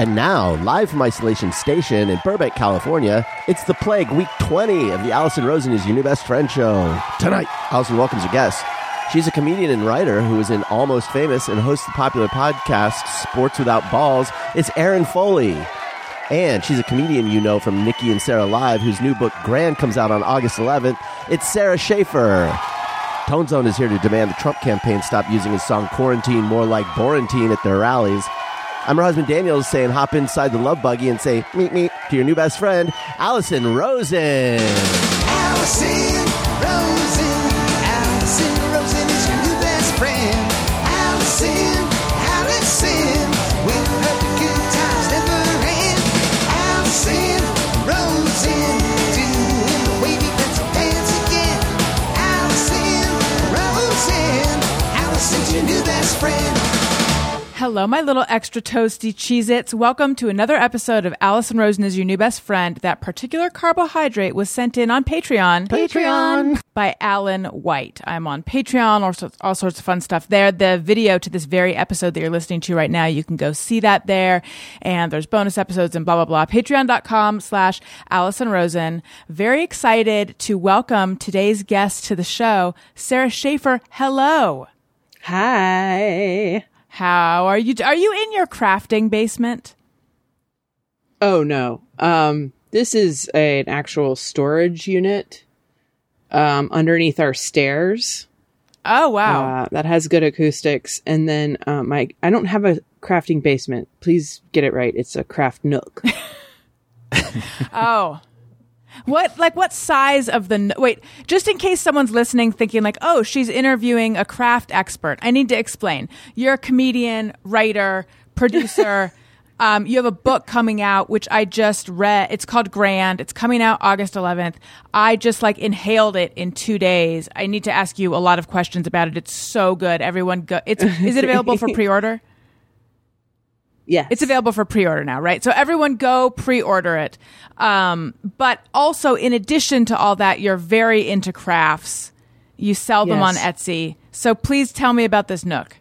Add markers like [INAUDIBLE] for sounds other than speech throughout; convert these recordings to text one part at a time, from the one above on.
And now, live from Isolation Station in Burbank, California, it's The Plague, week 20 of the Allison Rosen is Your New Best Friend show. Tonight, Allison welcomes a guest. She's a comedian and writer who is in Almost Famous and hosts the popular podcast Sports Without Balls. It's Erin Foley. And she's a comedian you know from Nikki and Sara Live, whose new book Grand comes out on August 11th. It's Sara Schaefer. Tone Zone is here to demand the Trump campaign stop using his song Quarantine more like Borantine at their rallies. I'm her husband Daniel saying hop inside the love buggy and say meet meet to your new best friend, Allison Rosen. Allison Hello, my little extra toasty Cheez Its. Welcome to another episode of Allison Rosen is Your New Best Friend. That particular carbohydrate was sent in on Patreon. Patreon. By Alan White. I'm on Patreon, all sorts, all sorts of fun stuff there. The video to this very episode that you're listening to right now, you can go see that there. And there's bonus episodes and blah, blah, blah. Patreon.com slash Allison Rosen. Very excited to welcome today's guest to the show, Sara Schaefer. Hello. Hi. How are you? Are you in your crafting basement? Oh no. Um this is an actual storage unit um underneath our stairs. Oh wow! Uh, that has good acoustics and then um my I don't have a crafting basement. Please get it right. It's a craft nook. [LAUGHS] oh, what like what size of the wait? Just in case someone's listening, thinking like, oh, she's interviewing a craft expert. I need to explain. You're a comedian, writer, producer. [LAUGHS] Um, you have a book coming out, which I just read. It's called Grand. It's coming out August 11th. I just like inhaled it in two days. I need to ask you a lot of questions about it. It's so good. Everyone go. It's is it available for [LAUGHS] pre-order? Yes. It's available for pre-order now, right? So everyone go pre-order it. Um, but also, in addition to all that, you're very into crafts. You sell them on Etsy. So please tell me about this Nook.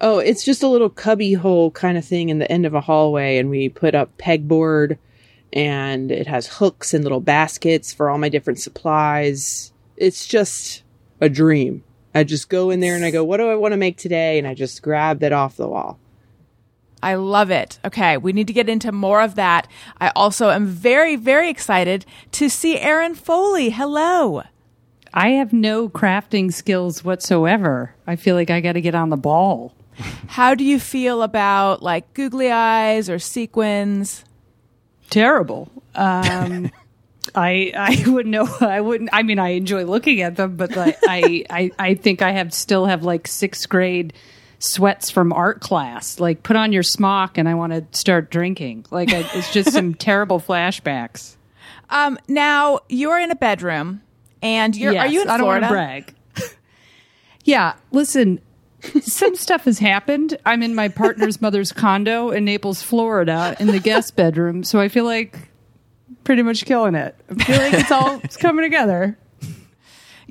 Oh, it's just a little cubby hole kind of thing in the end of a hallway, and we put up pegboard, and it has hooks and little baskets for all my different supplies. It's just a dream. I just go in there and I go, "What do I want to make today?" And I just grab that off the wall. I love it. Okay, we need to get into more of that. I also am very, very excited to see Erin Foley. Hello. I have no crafting skills whatsoever. I feel like I got to get on the ball. [LAUGHS] How do you feel about like googly eyes or sequins? Terrible. Um, [LAUGHS] I I wouldn't know. I wouldn't. I mean, I enjoy looking at them, but like, I, I I think I have still have like sixth grade sweats from art class. Like, put on your smock, and I want to start drinking. Like, I, it's just some [LAUGHS] terrible flashbacks. Um, now you're in a bedroom, and you're are you in I don't Florida? want to brag. [LAUGHS] yeah, listen. Some stuff has happened. I'm in my partner's [LAUGHS] mother's condo in Naples, Florida, in the guest bedroom. So I feel like pretty much killing it. I feel like it's all it's coming together.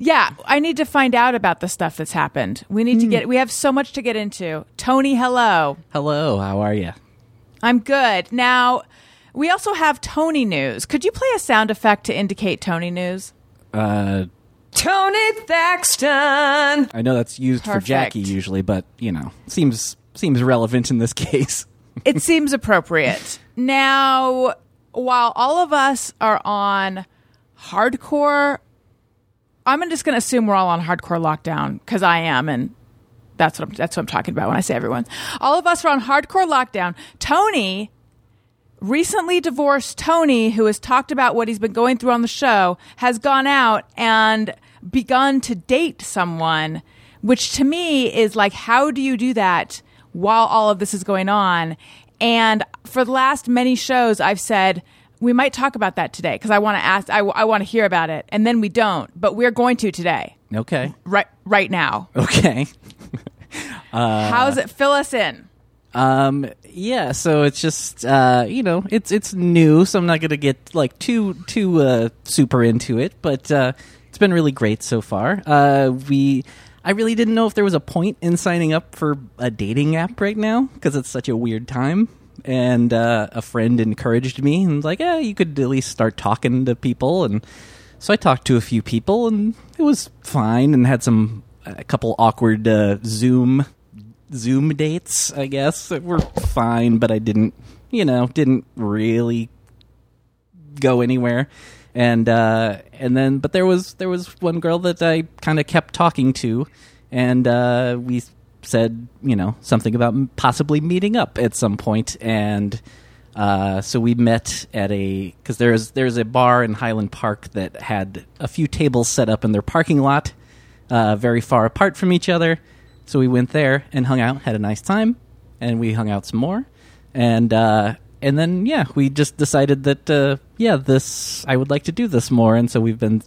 Yeah, I need to find out about the stuff that's happened. We need to get. We have so much to get into. Tony, hello. Hello, how are you? I'm good. Now, we also have Tony news. Could you play a sound effect to indicate Tony news? Uh, Tony Thaxton. I know that's used for Perfect. Jackie usually, but you know, seems seems relevant in this [LAUGHS] case. It seems appropriate. Now, while all of us are on hardcore, I'm just going to assume we're all on hardcore lockdown because I am, and that's what I'm, that's what I'm talking about when I say everyone. All of us are on hardcore lockdown. Tony recently divorced Tony, who has talked about what he's been going through on the show, has gone out and begun to date someone, which to me is like, how do you do that while all of this is going on? And for the last many shows, I've said, we might talk about that today because I want to ask, I, I want to hear about it. And then we don't, but we're going to today, Okay. right, right now. Okay. [LAUGHS] How's it? Fill us in. Um yeah, so it's just uh you know, it's it's new, so I'm not going to get like too too uh super into it, but uh it's been really great so far. Uh we I really didn't know if there was a point in signing up for a dating app right now because it's such a weird time. And uh, a friend encouraged me and was like, "Yeah, you could at least start talking to people." And so I talked to a few people, and it was fine, and had some a couple awkward uh, Zoom Zoom dates, I guess, that were fine, but I didn't, you know, didn't really go anywhere. And uh, and then, but there was there was one girl that I kind of kept talking to, and uh, we said, you know, something about possibly meeting up at some point, and uh, so we met at a because there's there's a bar in Highland Park that had a few tables set up in their parking lot, uh, very far apart from each other. So we went there and hung out, had a nice time, and we hung out some more, and uh, and then yeah, we just decided that uh, yeah, this I would like to do this more, and so we've been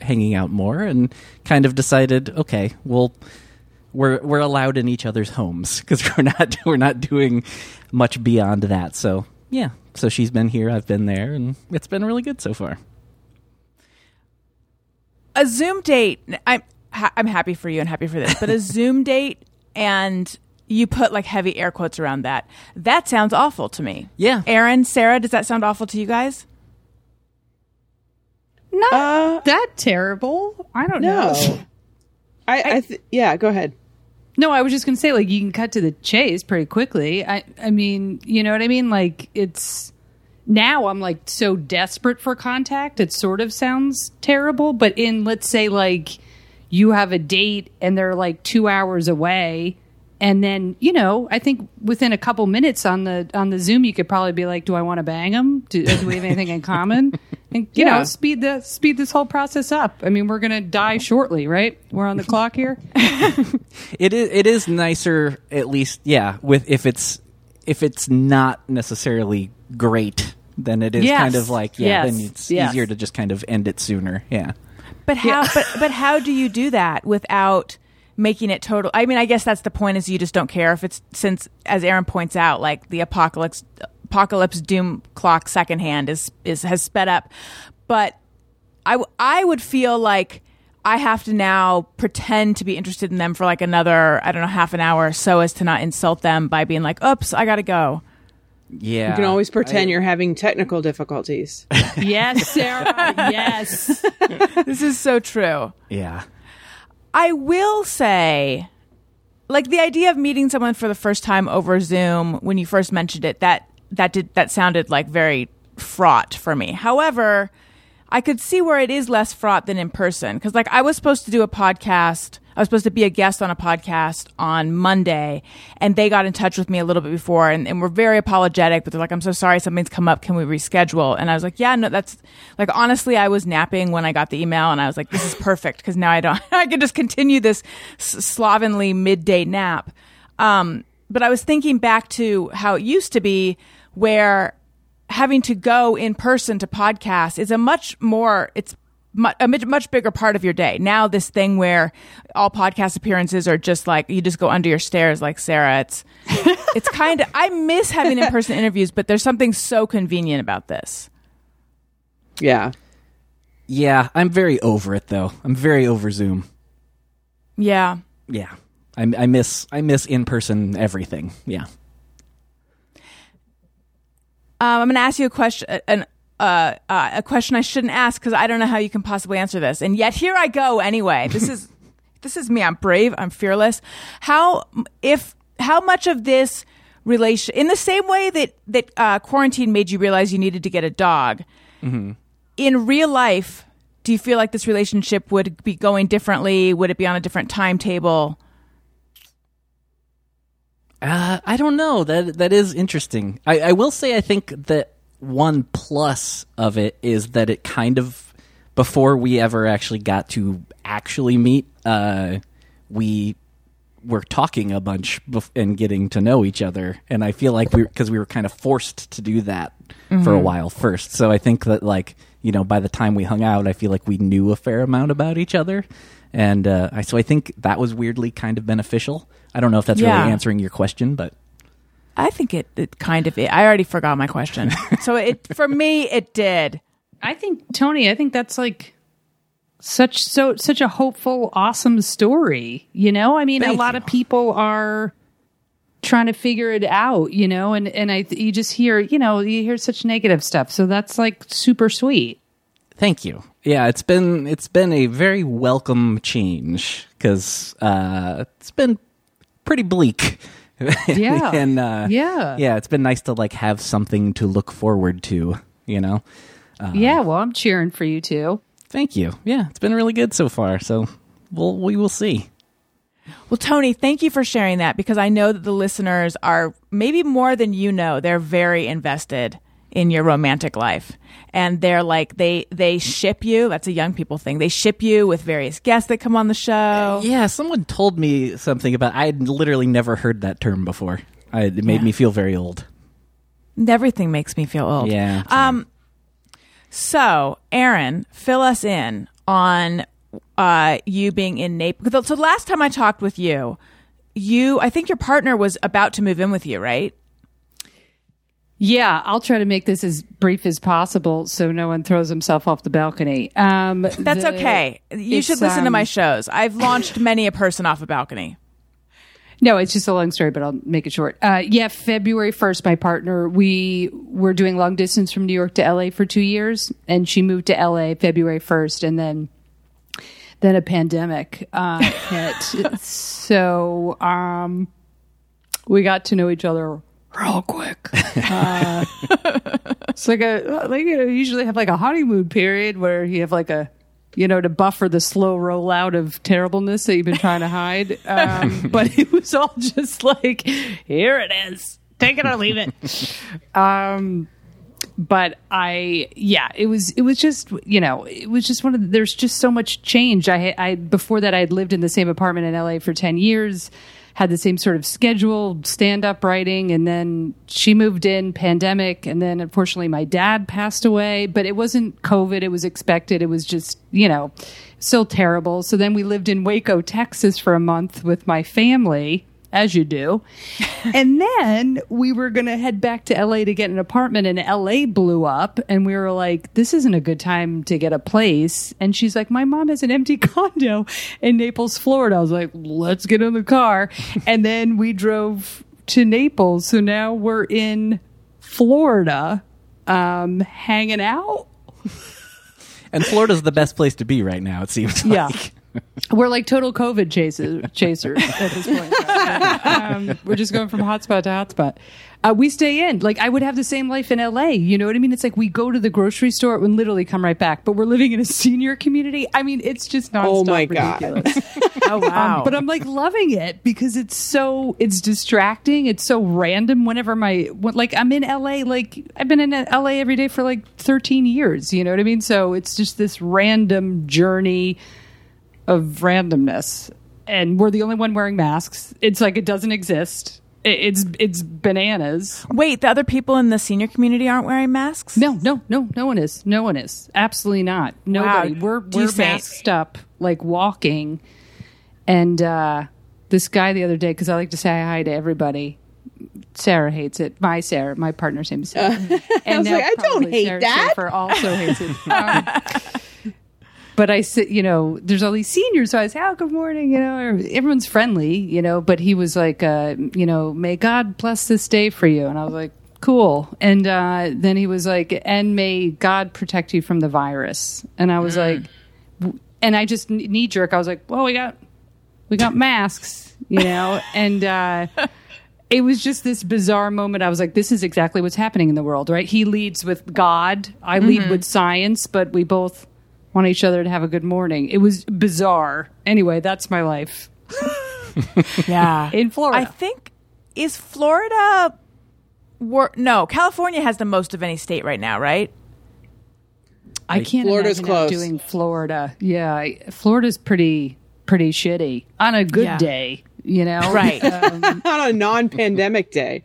hanging out more, and kind of decided okay, well we're we're allowed in each other's homes because we're not [LAUGHS] we're not doing much beyond that. So yeah, so she's been here, I've been there, and it's been really good so far. a Zoom date. I'm ha- I'm happy for you and happy for this, but a [LAUGHS] Zoom date and you put like heavy air quotes around that. That sounds awful to me. Yeah. Erin, Sara, does that sound awful to you guys? Not Uh, that terrible. I don't no. know. I, I th- yeah, go ahead. No, I was just gonna say like you can cut to the chase pretty quickly. I I mean, you know what I mean? Like it's now I'm like so desperate for contact. It sort of sounds terrible, but in let's say like you have a date and they're like 2 hours away and then, you know, I think within a couple minutes on the on the Zoom you could probably be like, "Do I want to bang them? Do, do we have anything in common?" [LAUGHS] And you Yeah. know, speed the speed this whole process up. I mean, we're going to die shortly, right? We're on the [LAUGHS] clock here. [LAUGHS] It is it is nicer at least yeah with if it's if it's not necessarily great then it is Yes. kind of like yeah Yes. then it's Yes. easier to just kind of end it sooner yeah But how? but but [LAUGHS] how do you do that without making it total? I mean, I guess that's the point. Is you just don't care if it's since, as Erin points out, like the apocalypse apocalypse doom clock secondhand is is has sped up. But I w- I would feel like. I have to now pretend to be interested in them for like another, I don't know, half an hour so as to not insult them by being like, oops, I gotta go. yeah You can always pretend you're having technical difficulties. [LAUGHS] Yes, Sara. [LAUGHS] yes. This is so true. yeah I will say, like the idea of meeting someone for the first time over Zoom when you first mentioned it, that that did that sounded like very fraught for me. However, I could see where it is less fraught than in person because, like, I was supposed to do a podcast. I was supposed to be a guest on a podcast on Monday, and they got in touch with me a little bit before and, and were very apologetic. But they're like, "I'm so sorry, something's come up. Can we reschedule?" And I was like, "Yeah, no, that's like honestly, I was napping when I got the email, and I was like, this is perfect because now I don't, [LAUGHS] I can just continue this s- slovenly midday nap." Um, but I was thinking back to how it used to be, where having to go in person to podcasts is a much more it's a much, much bigger part of your day. Now this thing where all podcast appearances are just like you just go under your stairs like sara. It's [LAUGHS] it's kind of i miss having in-person interviews but there's something so convenient about this. Yeah. yeah i'm very over it though. I'm very over zoom. Yeah. Yeah. I, I miss i miss in-person everything. Yeah Um, I'm going to ask you a question, an, uh, uh, a question I shouldn't ask because I don't know how you can possibly answer this, and yet here I go anyway. This is [LAUGHS] this is me. I'm brave. I'm fearless. How if how much of this relation, in the same way that that uh, quarantine made you realize you needed to get a dog, in real life, do you feel like this relationship would be going differently? Would it be on a different timetable? Uh, I don't know. That that is interesting. I, I will say I think that one plus of it is that it kind of before we ever actually got to actually meet, uh, we were talking a bunch bef- and getting to know each other, and I feel like we because we were kind of forced to do that for a while first. So I think that like you know by the time we hung out, I feel like we knew a fair amount about each other. And uh, I, so I think that was weirdly kind of beneficial. I don't know if that's Yeah. really answering your question, but I think it, it kind of. I already forgot my question, [LAUGHS] so it for me it did. I think Tony, I think that's like such so such a hopeful, awesome story. You know, I mean, Thank a lot you. of people are trying to figure it out, you know, and and I you just hear, you know, you hear such negative stuff. So that's like super sweet. Thank you. Yeah, it's been it's been a very welcome change because uh, it's been pretty bleak. [LAUGHS] Yeah. and uh, Yeah. yeah, it's been nice to like have something to look forward to. You know. yeah, well, I'm cheering for you too. Thank you. Yeah, it's been really good so far. So we'll we will see. Well, Tony, thank you for sharing that because I know that the listeners are maybe more than you know. They're very invested in your romantic life. And they're like they they ship you. That's a young people thing. They ship you with various guests that come on the show. Yeah, someone told me something about. I had literally never heard that term before. I, it made me feel very old. Everything makes me feel old. Yeah. Um so, Erin, fill us in on uh you being in Naples. So last time I talked with you, you I think your partner was about to move in with you, right? Yeah, I'll try to make this as brief as possible so no one throws himself off the balcony. Um, That's the- okay. You should listen to my um, shows. I've launched many a person off a balcony. No, it's just a long story, but I'll make it short. Uh, yeah, February 1st, my partner, we were doing long distance from New York to LA for two years, and she moved to LA February 1st, and then then a pandemic uh, [LAUGHS] hit. so um, we got to know each other real quick. [LAUGHS] Uh, it's like a like you know, usually have like a honeymoon period where you have like a you know to buffer the slow rollout of terribleness that you've been trying to hide. [LAUGHS] Um, but it was all just like here it is, take it or leave it. um, but I, yeah, it was, it was just, you know, it was just one of, the, there's just so much change. I, I, before that, I had lived in the same apartment in LA for 10 years, had the same sort of schedule, stand up writing. And then she moved in, pandemic. And then unfortunately, my dad passed away, but it wasn't COVID. It was expected. It was just, you know, still terrible. So then we lived in Waco, Texas for a month with my family. As you do. [LAUGHS] and then we were going to head back to LA to get an apartment, and LA blew up. And we were like, this isn't a good time to get a place. And she's like, my mom has an empty [LAUGHS] condo in Naples, Florida. I was like, let's get in the car. [LAUGHS] and then we drove to Naples. So now we're in Florida, um, hanging out. And Florida's the best place to be right now. It seems. Yeah. Like. We're like total COVID chasers, chasers at this point. um, we're just going from hotspot to hotspot. Uh, we stay in. Like I would have the same life in LA. You know what I mean? It's like we go to the grocery store and literally come right back. But we're living in a senior community. I mean, it's just not. Oh my God. ridiculous. [LAUGHS] Oh wow! Um, but I'm like loving it because it's so it's distracting. It's so random. Whenever my when, like I'm in LA, like I've been in LA every day for like 13 years. You know what I mean? So it's just this random journey of randomness, and we're the only one wearing masks. It's like it doesn't exist. It, it's it's bananas. Wait, the other people in the senior community aren't wearing masks? No, no, no, no one is. No one is. Absolutely not. Nobody. We're Do you we're say- masked up, like walking. And uh, this guy the other day, because I like to say hi to everybody. Sarah hates it. My Sarah, my partner's name is Sarah. [LAUGHS] and was now like, I don't probably hate Sarah that. Schaefer also hates it. [LAUGHS] Um, but I said, you know, there's all these seniors. So I say, oh, good morning. You know, everyone's friendly, you know, but he was like, uh, you know, may God bless this day for you. And I was like, cool. And uh, then he was like, and may God protect you from the virus. And I was like, and I just knee jerk. I was like, well, we got, we got masks, you know, and, uh, [LAUGHS] it was just this bizarre moment. I was like, this is exactly what's happening in the world, right? He leads with God. I lead with science, but we both want each other to have a good morning. It was bizarre. Anyway, that's my life [LAUGHS] Yeah. in Florida. I think is Florida. Wor- no, California has the most of any state right now, right? I can't Florida's imagine close. doing Florida. Yeah, I, Florida's pretty pretty shitty on a good Yeah. day. You know, Right. [LAUGHS] Um, [LAUGHS] on a non-pandemic day.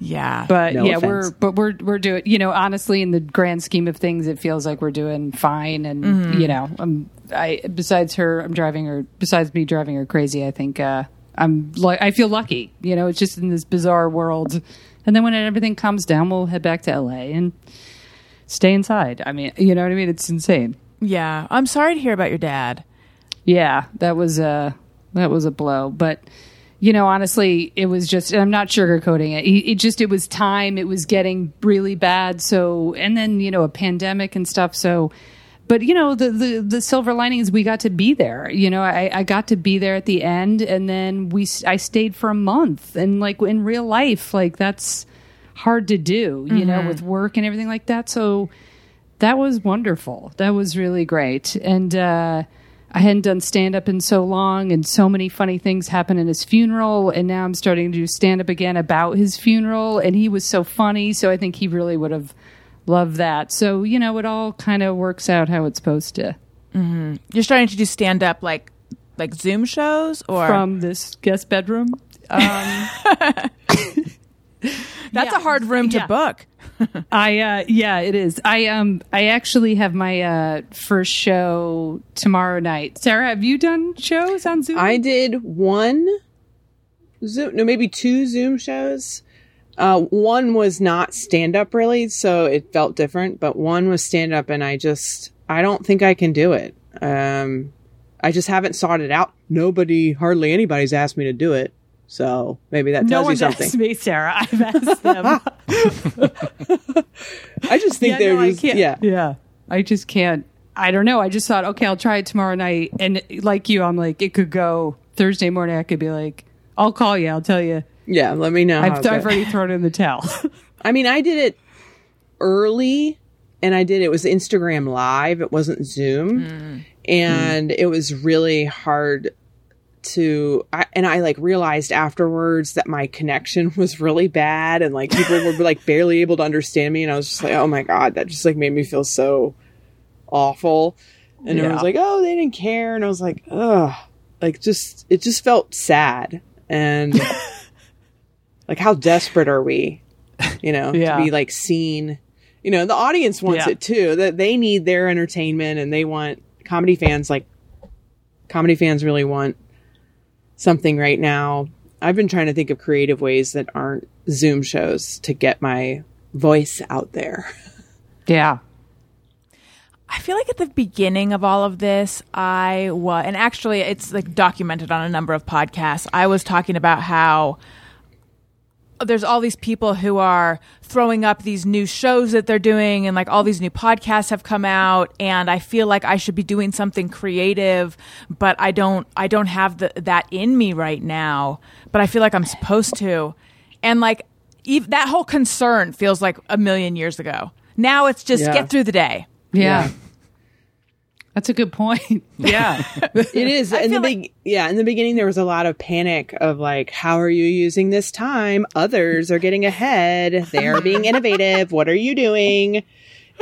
Yeah. but No yeah, offense. we're but we're we're doing. You know, honestly, in the grand scheme of things, it feels like we're doing fine. And you know, um, I besides her, I'm driving her. Besides me driving her crazy, I think uh, I'm like I feel lucky. You know, it's just in this bizarre world. And then when everything calms down, we'll head back to LA and stay inside. I mean, you know what I mean? It's insane. yeah. I'm sorry to hear about your dad. Yeah, that was a that was a blow. But you know, honestly, it was just, and I'm not sugarcoating it. It, it just, it was time. It was getting really bad. So, and then, you know, a pandemic and stuff. So, but you know, the, the, the silver lining is we got to be there. You know, I, I got to be there at the end and then we, I stayed for a month and like in real life, like that's hard to do, you know, with work and everything like that. So that was wonderful. That was really great. And, uh, I hadn't done stand up in so long, and so many funny things happened in his funeral. And now I'm starting to do stand up again about his funeral. And he was so funny. So I think he really would have loved that. So, you know, it all kind of works out how it's supposed to You're starting to do stand up like like Zoom shows or from this guest bedroom. Um, [LAUGHS] [LAUGHS] [LAUGHS] that's yeah. a hard room to Yeah. book. [LAUGHS] I uh yeah, it is. I um I actually have my uh first show tomorrow night. Sara, have you done shows on Zoom? I did one Zoom, no, maybe two Zoom shows. Uh, one was not stand up really, so it felt different, but one was stand up and I just, I don't think I can do it. Um, I just haven't sought it out. Nobody, hardly anybody's asked me to do it. So maybe that no tells you one's something. asked me, Sara. I've asked them. [LAUGHS] I just think yeah, they're no, I just, can't. yeah. yeah. I just can't. I don't know. I just thought, okay, I'll try it tomorrow night. And like you, I'm like, it could go Thursday morning. I could be like, I'll call you. I'll tell you. Yeah, let me know. I've, I've already thrown in the towel. [LAUGHS] I mean, I did it early and I did it was Instagram live. It wasn't Zoom. Mm. And it was really hard to I, and I like realized afterwards that my connection [LAUGHS] was really bad and like people were like barely able to understand me and I was just like, "Oh my god, that just like made me feel so awful." And I was like, "Oh, they didn't care." And I was like, "Ugh." Like just it just felt sad and [LAUGHS] like how desperate are we you know Yeah. to be like seen you know the audience wants Yeah. it too that they need their entertainment and they want comedy fans like comedy fans really want something right now i've been trying to think of creative ways that aren't zoom shows to get my voice out there yeah. I feel like at the beginning of all of this, I was, and actually it's like documented on a number of podcasts. I was talking about how there's all these people who are throwing up these new shows that they're doing and like all these new podcasts have come out and I feel like I should be doing something creative but I don't I don't have the, that in me right now but I feel like I'm supposed to and like ev- that whole concern feels like a million years ago now it's just Yeah. get through the day Yeah. That's a good point. [LAUGHS] Yeah. it is. In the feel big yeah in the beginning there was a lot of panic of like how are you using this time? Others are getting ahead. They are being innovative. What are you doing?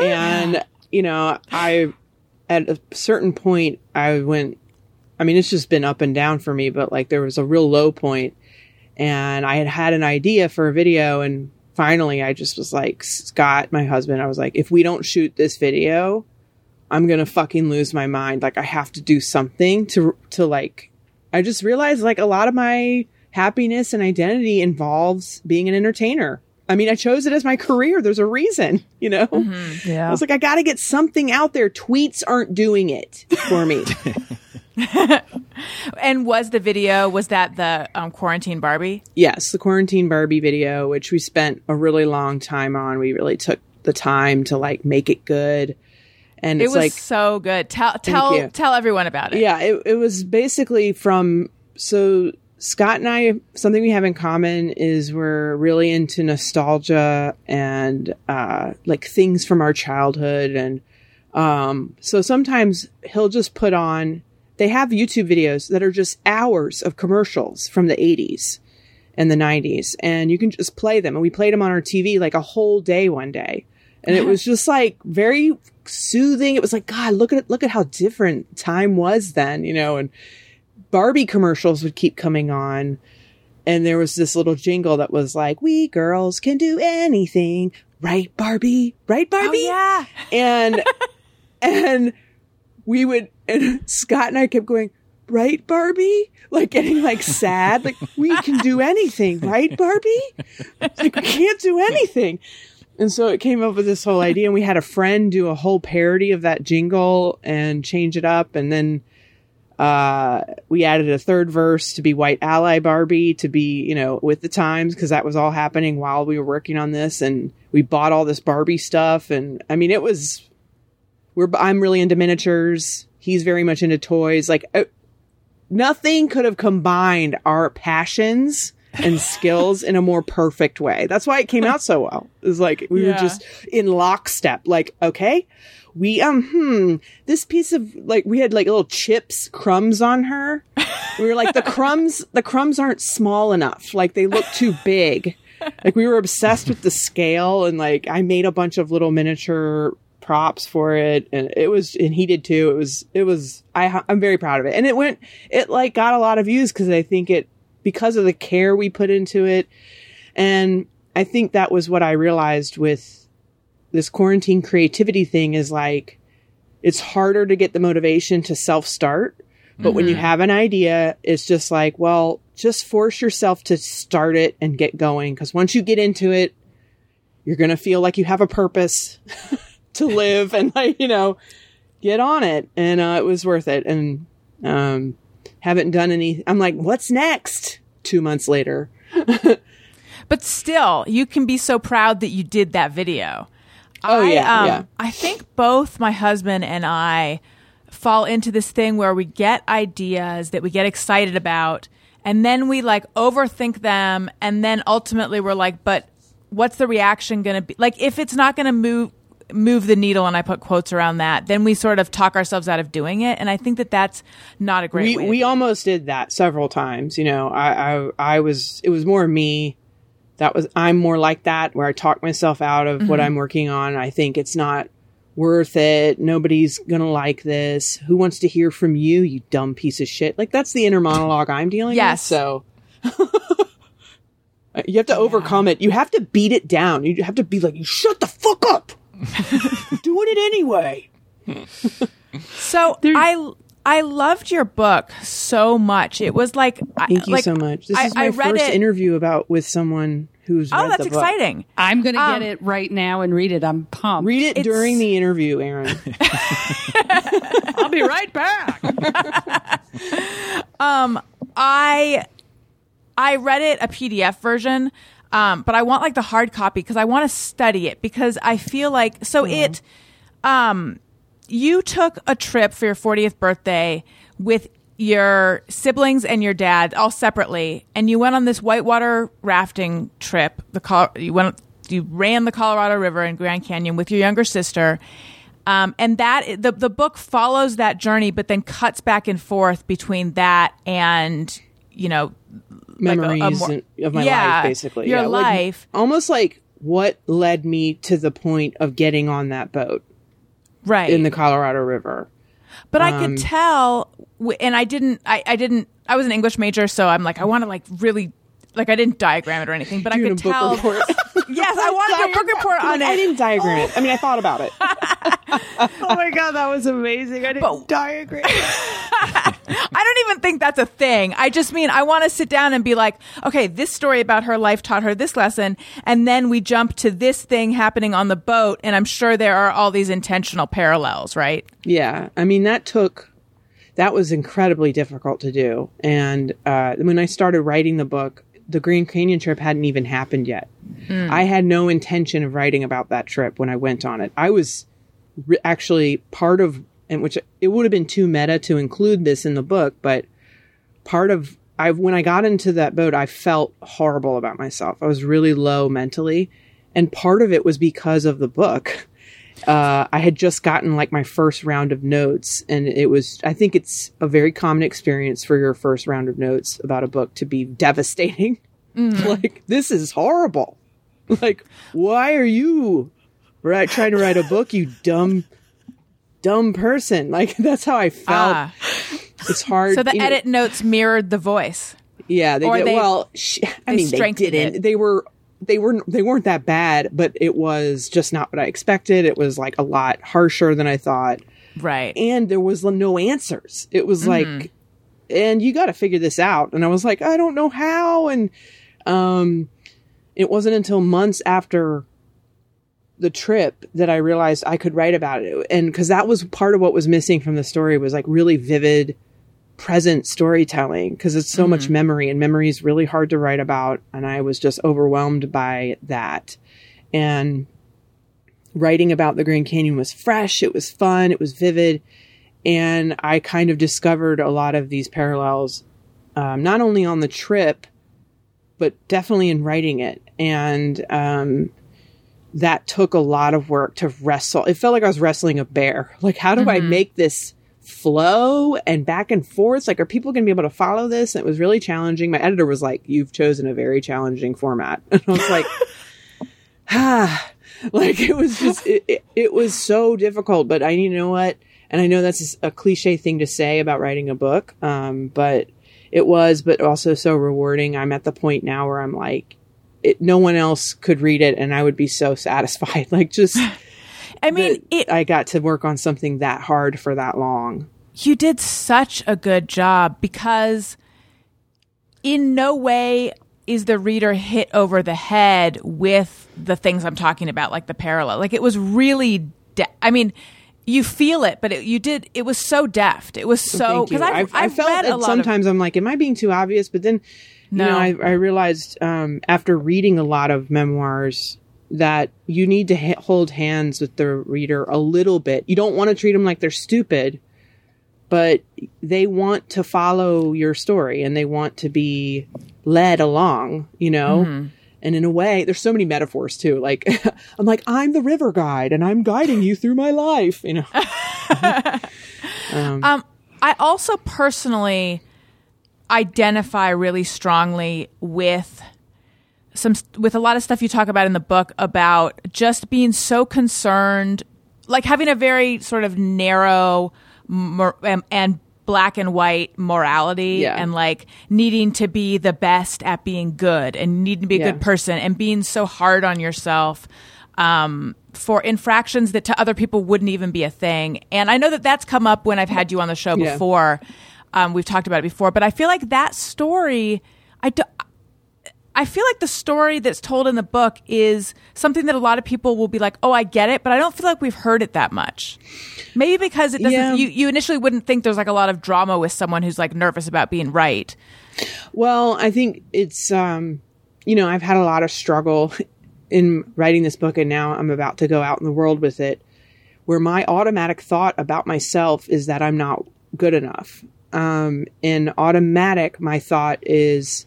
And you know i at a certain point i went i mean it's just been up and down for me but like there was a real low point and i had had an idea for a video and finally i just was like scott my husband i was like if we don't shoot this video I'm gonna fucking lose my mind. Like I have to do something to to like. I just realized like a lot of my happiness and identity involves being an entertainer. I mean, I chose it as my career. There's a reason, [LAUGHS] you know. I Yeah. was like, I got to get something out there. Tweets aren't doing it for me. [LAUGHS] And was the video was that the um, quarantine Barbie? yes, the quarantine Barbie video, which we spent a really long time on. We really took the time to like make it good, and It was like so good. Tell tell tell everyone about it. Yeah, it, it was basically from so Scott and I something we have in common is we're really into nostalgia and uh like things from our childhood and um so sometimes he'll just put on they have YouTube videos that are just hours of commercials from the 80s and the 90s and you can just play them and we played them on our TV like a whole day one day and it was [LAUGHS] just like very soothing. It was like god look at it. look at how different time was then you know and Barbie commercials would keep coming on. And there was this little jingle that was like we girls can do anything. Right Barbie right Oh Barbie. yeah. and [LAUGHS] and we would and Scott and I kept going right Barbie? Like getting like sad like we can do anything. Right Barbie? Like we can't do anything and so it came up with this whole idea and we had a friend do a whole parody of that jingle and change it up and then Uh, we added a third verse to be White Ally Barbie to be, you know, with the times because that was all happening while we were working on this, and we bought all this Barbie stuff, and I mean, it was. We're I'm really into miniatures. He's very much into toys. Like uh, nothing could have combined our passions and skills in a more perfect way. That's why it came out so well. It was like we were just in lockstep. Like, okay, we um hmm, this piece of like we had like little chips, crumbs on her. We were like the crumbs, the crumbs aren't small enough. Like they look too big. Like we were obsessed with the scale and like I made a bunch of little miniature props for it and it was and he did too. It was it was I I'm very proud of it. And it went it like got a lot of views cuz I think it because of the care we put into it and I think that was what I realized with this quarantine creativity thing is like it's harder to get the motivation to self start. But when you have an idea, it's just like, well, just force yourself to start it and get going. Cause once you get into it, you're going to feel like you have a purpose [LAUGHS] to live and like, you know, get on it. And, uh, it was worth it. And, um, haven't done any, I'm like, what's next? Two months later. [LAUGHS] But still, you can be so proud that you did that video. Oh, I, yeah, um, yeah. I think both my husband and I fall into this thing where we get ideas that we get excited about, and then we like overthink them, and then ultimately we're like, but what's the reaction going to be? Like, if it's not going to move move the needle and I put quotes around that, then we sort of talk ourselves out of doing it. And I think that that's not a great we way. we almost did that several times. You know, I, I I was it was more me. That was I'm more like that where I talk myself out of Mm-hmm. what I'm working on. I think it's not worth it. Nobody's gonna like this. Who wants to hear from you, you dumb piece of shit? Like that's the inner monologue I'm dealing Yes. with. So [LAUGHS] you have to overcome it. You have to beat it down. You have to be like, you shut the fuck up. I'm [LAUGHS] doing it anyway. So I I loved your book so much. It was like I- Thank you like, so much. This I- is my I read first it- interview about with someone who's Oh, that's the book. exciting. I'm going to Um, get it right now and read it. I'm pumped. Read it It's- during the interview, Erin. [LAUGHS] I'll be right back. [LAUGHS] um, I I read it a PDF version, um, but I want like the hard copy because I want to study it because I feel like so it. Um, you took a trip for your 40th birthday with your siblings and your dad all separately, and you went on this whitewater rafting trip. The Col- you went you ran the Colorado River in Grand Canyon with your younger sister. Um, and that the the book follows that journey, but then cuts back and forth between that and you know like a- a Memories more- and- of my Yeah, life, basically. your Yeah, like, life. almost like what led me to the point of getting on that boat right in the Colorado River. but I um, could tell, and I didn't, I, I didn't, I was an English major, so I'm like, I want to like really, like I didn't diagram it or anything, but I could tell. [LAUGHS] yes, I want to do a book report on it. I didn't diagram it. I mean, I thought about it. [LAUGHS] oh my god, that was amazing! I didn't But- diagram. [LAUGHS] I don't even think that's a thing. I just mean I want to sit down and be like, okay, this story about her life taught her this lesson, and then we jump to this thing happening on the boat, and I'm sure there are all these intentional parallels, right? Yeah, I mean that took that was incredibly difficult to do. And uh, when I started writing the book, the Grand Canyon trip hadn't even happened yet. Hmm. I had no intention of writing about that trip when I went on it. I was re- actually part of, and which it would have been too meta to include this in the book, but part of I when I got into that boat, I felt horrible about myself. I was really low mentally, and part of it was because of the book. [LAUGHS] Uh, I had just gotten like my first round of notes, and it was. I think it's a very common experience for your first round of notes about a book to be devastating. [LAUGHS] like this is horrible. Like, why are you right trying to write a book, you dumb, dumb person? Like [LAUGHS] that's how I felt. Ah. It's hard. So the you know- edit notes mirrored the voice. yeah, they Or did. they- well, sh- I mean, they didn't. it. They were, they were, they weren't that bad, but it was just not what I expected. It was like a lot harsher than I thought, Right. and there was no answers. It was like, and you got to figure this out. And I was like, I don't know how. And um, it wasn't until months after the trip that I realized I could write about it, and because that was part of what was missing from the story was like really vivid present storytelling because it's so much memory and memory is really hard to write about. And I was just overwhelmed by that. And writing about the Grand Canyon was fresh. It was fun. It was vivid. And I kind of discovered a lot of these parallels, um, not only on the trip, but definitely in writing it. And, um, that took a lot of work to wrestle. It felt like I was wrestling a bear. Like, how do I make this flow and back and forth? Like, are people going to be able to follow this? And it was really challenging. My editor was like, You've chosen a very challenging format. [LAUGHS] And I was like, ah, [SIGHS] like it was just, it, it, it was so difficult. But I, you know what? And I know that's a cliche thing to say about writing a book. Um, but it was, but also so rewarding. I'm at the point now where I'm like, it, no one else could read it and I would be so satisfied. [LAUGHS] Like just, I mean, it, I got to work on something that hard for that long. you did such a good job because in no way is the reader hit over the head with the things I'm talking about, like the parallel. Like it was really, de- I mean, you feel it, but it, you did. It was so deft. It was so because I've, I've, I've, felt read a that lot sometimes I'm like, am I being too obvious? But then, you No. know, I, I realized um, after reading a lot of memoirs that you need to ha- hold hands with the reader a little bit. You don't want to treat them like they're stupid, but they want to follow your story and they want to be led along, you know? Mm-hmm. And in a way, there's so many metaphors too. Like, [LAUGHS] I'm like, I'm the river guide and I'm guiding you through my life, you know? [LAUGHS] Um, I also personally identify really strongly with some with a lot of stuff you talk about in the book about just being so concerned, like having a very sort of narrow mor- and, and black and white morality, Yeah. and like needing to be the best at being good and needing to be a Yeah. good person and being so hard on yourself um, for infractions that to other people wouldn't even be a thing. And I know that that's come up when I've had you on the show Yeah. before. Um, we've talked about it before, but I feel like that story, I do, I feel like the story that's told in the book is something that a lot of people will be like, "Oh, I get it," but I don't feel like we've heard it that much. Maybe because it doesn't. Yeah. You, you initially wouldn't think there's like a lot of drama with someone who's like nervous about being right. Well, I think it's um you know, I've had a lot of struggle in writing this book and now I'm about to go out in the world with it where my automatic thought about myself is that I'm not good enough. Um and automatic my thought is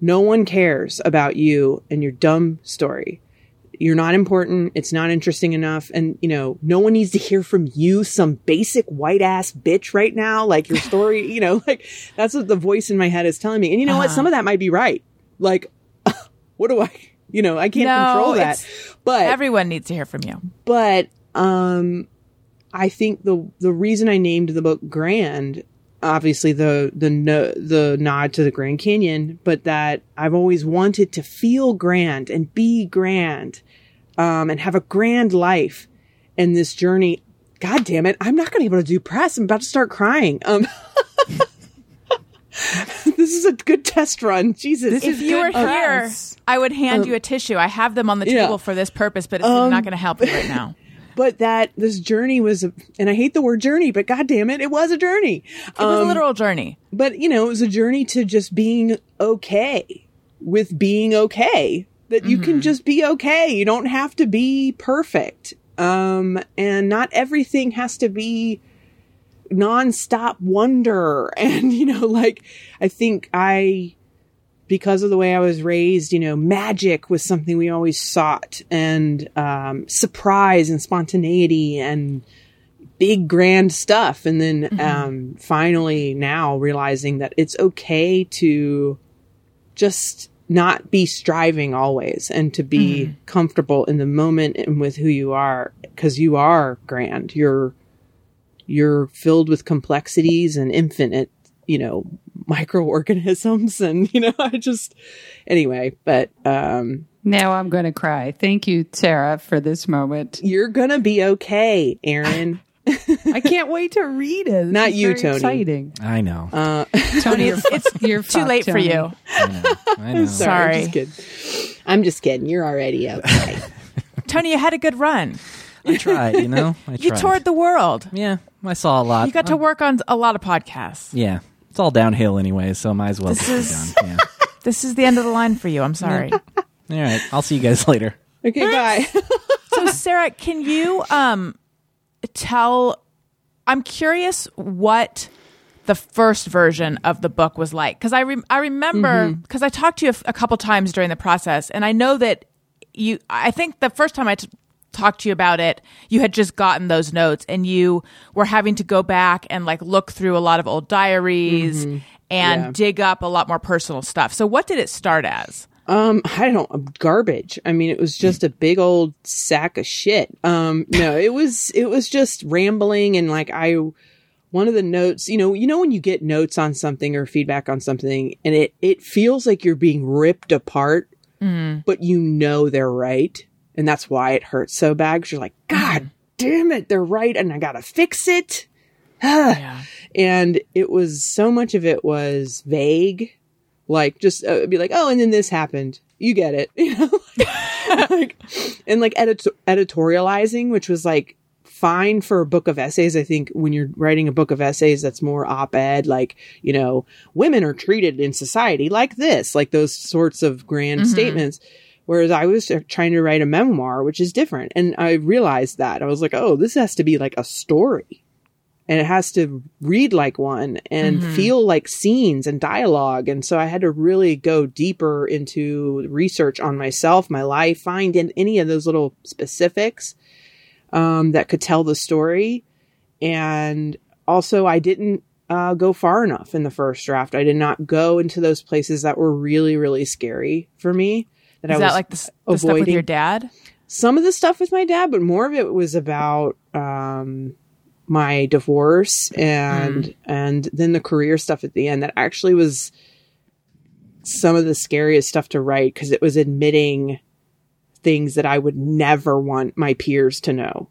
no one cares about you and your dumb story. You're not important. It's not interesting enough. And, you know, no one needs to hear from you, some basic white ass bitch right now. Like your story, [LAUGHS] you know, like that's what the voice in my head is telling me. And you know what? Some of that might be right. Like, [LAUGHS] what do I, you know, I can't No, control that. But Everyone needs to hear from you. but um i think the the reason i named the book grand obviously the the no, the nod to the grand canyon but that i've always wanted to feel grand and be grand um and have a grand life and this journey god damn it i'm not going to be able to do press i'm about to start crying um [LAUGHS] this is a good test run jesus If you were here. I would hand you a tissue. I have them on the Um, yeah. Um, table for this purpose, but it's not going to help you right now. But that this journey was a, and i hate the word journey but god damn it it was a journey It was a literal journey. but you know, it was a journey to just being okay with being okay. That you can just be okay. You don't have to be perfect. Um, and not everything has to be nonstop wonder. [LAUGHS] And, you know, like, I think I, because of the way I was raised, you know, magic was something we always sought and, um, surprise and spontaneity and, big grand stuff. And then um finally now realizing that it's okay to just not be striving always and to be comfortable in the moment and with who you are because you are grand. You're you're filled with complexities and infinite you know microorganisms [LAUGHS] and you know i just anyway but um Now I'm going to cry. Thank you, Sara, for this moment. you're gonna be okay erin [LAUGHS] [LAUGHS] I can't wait to read it. This Not you, very Tony. Exciting. I know. uh Tony, you're, It's you're too fucked, late for you. I know. I know. Sorry. I'm just kidding. I'm just kidding. You're already okay. Tony, you had a good run. I tried. You know. I You toured the world. Yeah, I saw a lot. You got to work on a lot of podcasts. Yeah, It's all downhill anyway, so might as well This get it is- done. [LAUGHS] Yeah. This is the end of the line for you. I'm sorry. [LAUGHS] All right, I'll see you guys later. Okay, bye. [LAUGHS] so Sara, can you um tell I'm curious what the first version of the book was like because I rem I remember because I talked to you a, f- a couple times during the process and I know that you I think the first time I t- talked to you about it you had just gotten those notes and you were having to go back and like look through a lot of old diaries and Yeah. dig up a lot more personal stuff. So what did it start as? Um, I don't garbage. I mean, it was just a big old sack of shit. Um, no, it was it was just rambling and like I one of the notes, you know, you know when you get notes on something or feedback on something and it it feels like you're being ripped apart, but you know they're right, and that's why it hurts so bad. Cause you're like, God damn it, they're right, and I gotta fix it. [SIGHS] Yeah. and it was so much of it was vague like just uh, be like oh and then this happened you get it [LAUGHS] you know [LAUGHS] like and like edit- editorializing which was like fine for a book of essays i think when you're writing a book of essays that's more op-ed like you know women are treated in society like this like those sorts of grand statements whereas i was trying to write a memoir which is different and i realized that i was like oh this has to be like a story and it has to read like one and feel like scenes and dialogue. And so I had to really go deeper into research on myself, my life, find in any of those little specifics um, that could tell the story. And also, I didn't uh, go far enough in the first draft. I did not go into those places that were really, really scary for me. That Is I that like the, the stuff with your dad? some of the stuff with my dad, but more of it was about um, my divorce and and then the career stuff at the end. That actually was some of the scariest stuff to write because it was admitting things that I would never want my peers to know.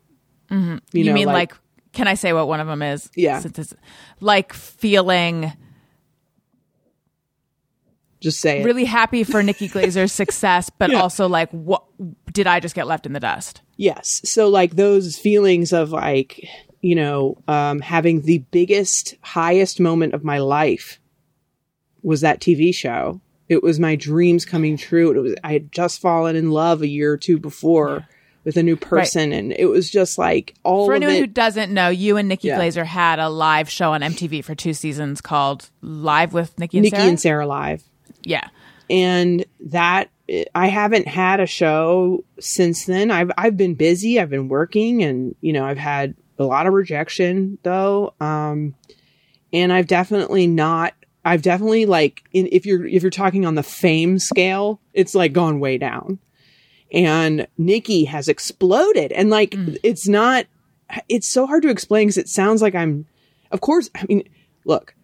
You, You, know, mean like, can I say what one of them is? Yeah. Since it's like feeling just say it. really happy for Nikki Glazer's success, [LAUGHS] but Yeah. also like, what did I just get left in the dust? Yes. So like those feelings of like, you know, um, having the biggest, highest moment of my life was that TV show. It was my dreams coming true. It was I had just fallen in love a year or two before with a new person, and it was just like all For anyone it. who doesn't know, you and Nikki Yeah. Glazer had a live show on MTV for two seasons called Live with Nikki and Nikki Sara. and Sara live. Yeah. and that I haven't had a show since then. I've I've been busy. I've been working, and you know I've had a lot of rejection though. Um, and I've definitely not. I've definitely like in, if you're if you're talking on the fame scale, it's like gone way down. And Nikki has exploded, and like it's not. It's so hard to explain because it sounds like I'm. Of course, I mean, look,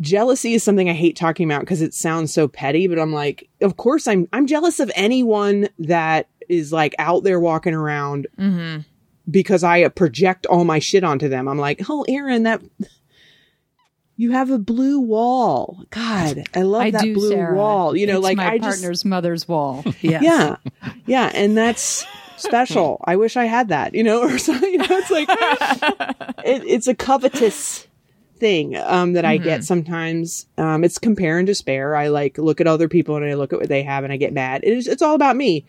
jealousy is something I hate talking about because it sounds so petty, but I'm like, of course I'm I'm jealous of anyone that is like out there walking around mm-hmm. because I uh, project all my shit onto them. I'm like, oh, Erin, that you have a blue wall. God, I love I that do, blue Sara. wall. You know, It's like my I just partner's mother's wall. [LAUGHS] Yes. yeah, yeah, and that's special. I wish I had that. You know, [LAUGHS] or something. You know, it's like [LAUGHS] it, it's a covetous thing um, that I get sometimes. Um, it's compare and despair. I like look at other people and I look at what they have and I get mad. It's it's all about me.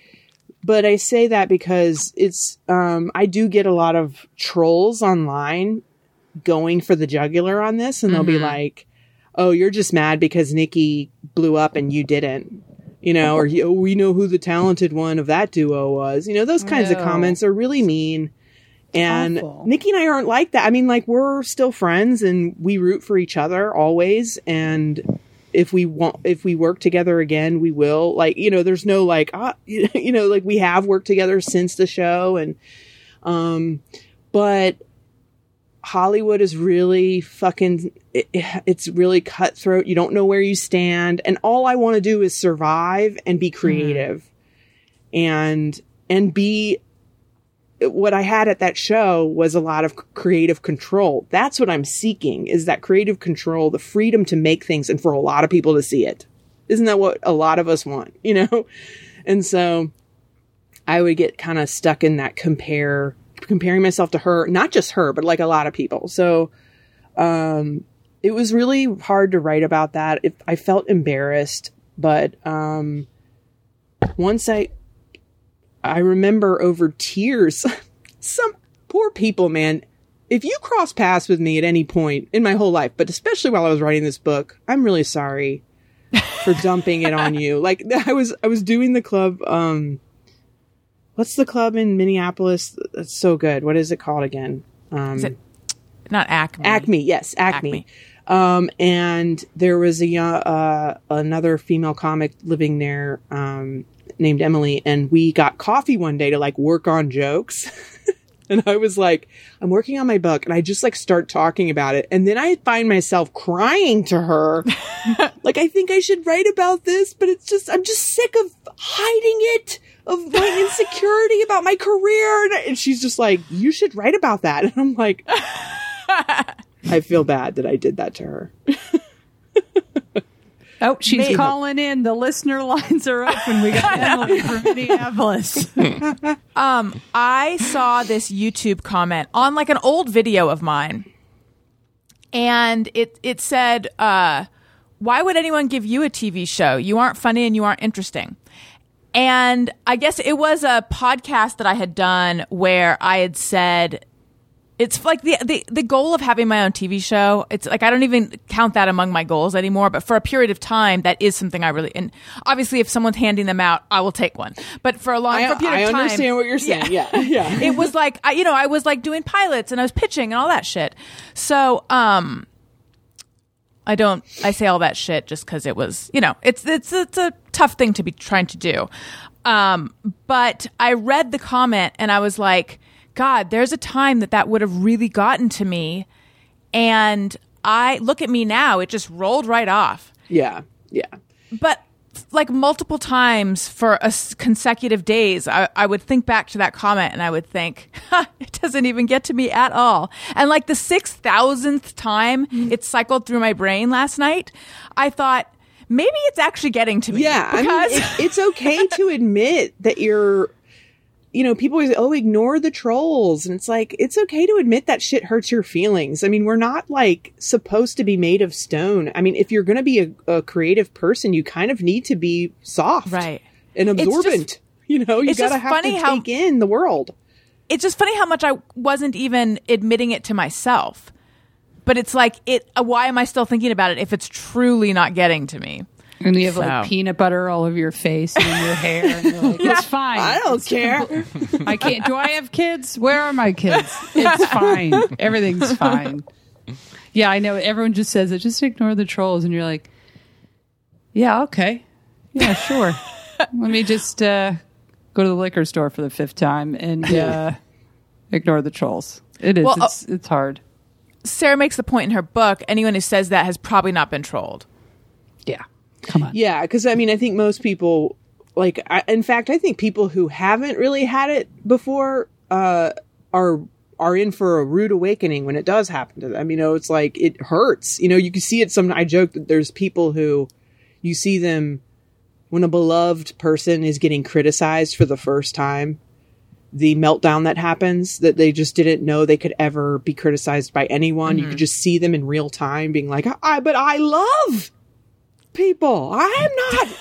But I say that because it's um, I do get a lot of trolls online going for the jugular on this, and they'll be like, "Oh, you're just mad because Nikki blew up and you didn't." You know, or oh, we know who the talented one of that duo was. You know, those kinds of comments are really mean. And awful. Nikki and I aren't like that. I mean, like we're still friends and we root for each other always. And if we want, if we work together again, we will. Like, you know, there's no like, ah, [LAUGHS] you know, like we have worked together since the show, and um, but Hollywood is really fucking. It, it's really cutthroat. You don't know where you stand, and all I want to do is survive and be creative, and and be what I had at that show was a lot of creative control. That's what I'm seeking is that creative control, the freedom to make things and for a lot of people to see it. Isn't that what a lot of us want, [LAUGHS] you know? And so I would get kind of stuck in that compare comparing myself to her, not just her, but like a lot of people. So um it was really hard to write about that. If I felt embarrassed, but um, once I I remember over tears, [LAUGHS] some poor people, man. If you cross paths with me at any point in my whole life, but especially while I was writing this book, I'm really sorry for [LAUGHS] dumping it on you. Like [LAUGHS] I was, I was doing the club. Um, what's the club in Minneapolis? That's so good. What is it called again? Um, Is it not Acme? Acme, yes, Acme. Acme. Um, and there was a young, uh, another female comic living there, um, named Emily, and we got coffee one day to like work on jokes. [LAUGHS] and I was like, I'm working on my book, and I just like start talking about it, and then I find myself crying to her, [LAUGHS] like I think I should write about this, but it's just I'm just sick of hiding it. Of my [LAUGHS] insecurity about my career, and, and she's just like, "You should write about that." And I'm like, I feel bad that I did that to her. Oh, she's Maybe. calling in. The listener [LAUGHS] lines are open. And we got [LAUGHS] Emily from Minneapolis. [LAUGHS] I saw this YouTube comment on like an old video of mine, and it it said, uh, "Why would anyone give you a TV show? You aren't funny and you aren't interesting." And I guess it was a podcast that I had done where I had said. It's like the, the the goal of having my own TV show. It's like I don't even count that among my goals anymore. But for a period of time, that is something I really and obviously, if someone's handing them out, I will take one. But for a long I, for a period I of time, understand what you're saying. Yeah, yeah. [LAUGHS] it was like I, you know I was like doing pilots and I was pitching and all that shit. So um, I don't I say all that shit just because it was you know it's it's it's a tough thing to be trying to do. Um, but I read the comment and I was like, God, there's a time that that would have really gotten to me, and I look at me now; it just rolled right off. Yeah, yeah. but like multiple times for a s- consecutive days I, I would think back to that comment and i would think [LAUGHS] ha, it doesn't even get to me at all. And like the 6000th time mm-hmm. it cycled through my brain last night i thought maybe it's actually getting to me. Yeah, I mean, it, it's [LAUGHS] okay to admit that you're, you know, people always, oh, ignore the trolls. And it's like, it's okay to admit that shit hurts your feelings. I mean, we're not like supposed to be made of stone. I mean, if you're going to be a, a creative person, you kind of need to be soft right and It's just- absorbent. you know, you gotta just have to how- take in the world. it's just funny how much I wasn't even admitting it to myself. But it's like it. Uh, why am I still thinking about it if it's truly not getting to me? And you have like peanut butter all over your face and your hair. And you're like, it's [LAUGHS] fine. I don't care. I can't. Do I have kids? Where are my kids? It's fine. Everything's fine. Yeah, I know. Everyone just says it. Just ignore the trolls, and you're like, yeah, okay, yeah, sure. Let me just uh, go to the liquor store for the fifth time and uh, [LAUGHS] ignore the trolls. It is. Well, uh, it's, it's hard. Sara makes the point in her book. Anyone who says that has probably not been trolled. Yeah. Come on. Yeah, because I mean, I think most people, like, I, in fact, I think people who haven't really had it before uh, are are in for a rude awakening when it does happen to them. You know, it's like it hurts. You know, you can see it. Some I joke that there's people who you see them when a beloved person is getting criticized for the first time. The meltdown that happens that they just didn't know they could ever be criticized by anyone. You could just see them in real time being like, I, but I love people. I am not.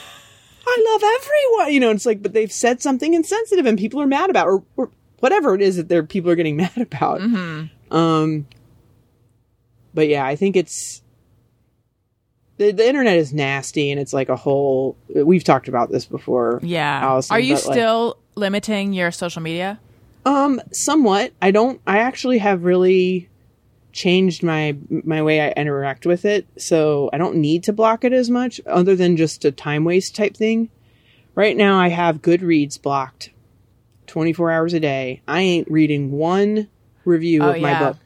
I love everyone. You know, it's like, but they've said something insensitive and people are mad about, or, or whatever it is that their people are getting [LAUGHS] mad about. Um, but yeah, I think it's the the internet is nasty, and it's like a whole. We've talked about this before. Yeah. Allison, Are you but, like- still limiting your social media? Um, somewhat. I don't. I actually have really changed my my way I interact with it, so I don't need to block it as much, other than just a time waste type thing. Right now, I have Goodreads blocked, twenty four hours a day. I ain't reading one review Oh, of my yeah. book.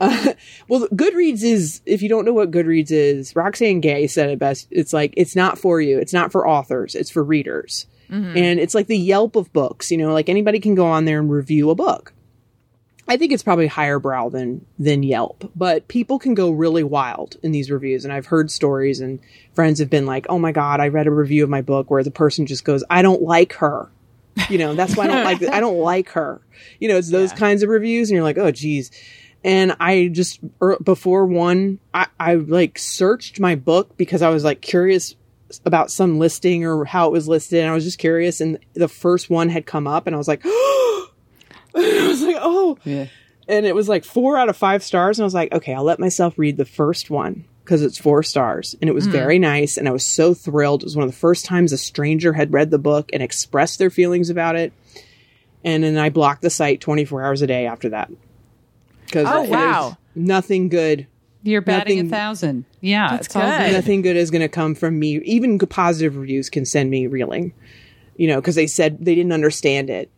Uh, [LAUGHS] well, Goodreads is, if you don't know what Goodreads is, Roxane Gay said it best. It's like, it's not for you. It's not for authors. It's for readers. And it's like the Yelp of books, you know, like anybody can go on there and review a book. I think it's probably higher brow than, than Yelp, but people can go really wild in these reviews. And I've heard stories and friends have been like, Oh my God, I read a review of my book where the person just goes, I don't like her. You know, that's why I don't like, I don't like her. You know, it's those kinds of reviews. And you're like, Oh geez. and I just er, before one, I, I like searched my book because I was like curious about some listing or how it was listed, and I was just curious. And the first one had come up, and I was like, [GASPS] [LAUGHS] I was like, oh, Yeah. and it was like four out of five stars, and I was like, okay, I'll let myself read the first one because it's four stars, and it was hmm. very nice, and I was so thrilled. It was one of the first times a stranger had read the book and expressed their feelings about it, and then I blocked the site twenty four hours a day after that. Because Oh, wow. nothing good You're batting Nothing- a thousand. Yeah, That's it's good. nothing good is going to come from me. Even positive reviews can send me reeling, you know, because they said they didn't understand it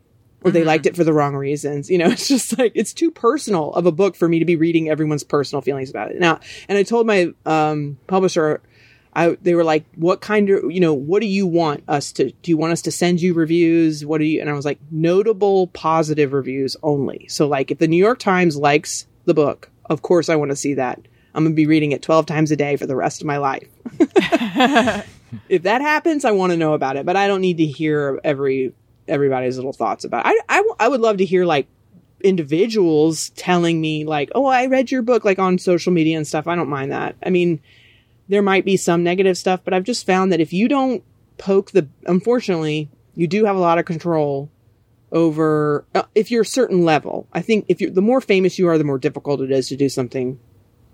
or they liked it for the wrong reasons. You know, [LAUGHS] it's just like it's too personal of a book for me to be reading everyone's personal feelings about it. Now, and I told my um, publisher, I they were like, "What kind of you know? What do you want us to? Do you want us to send you reviews? What do you?" And I was like, "Notable positive reviews only." So, like, if the New York Times likes the book, of course I want to see that. I'm going to be reading it 12 times a day for the rest of my life. [LAUGHS] [LAUGHS] if that happens, I want to know about it, but I don't need to hear every everybody's little thoughts about it. I would love to hear like individuals telling me like, "Oh, I read your book like on social media and stuff." I don't mind that. I mean, there might be some negative stuff, but I've just found that if you don't poke the unfortunately, you do have a lot of control over uh, if you're a certain level. I think if you are the more famous you are, the more difficult it is to do something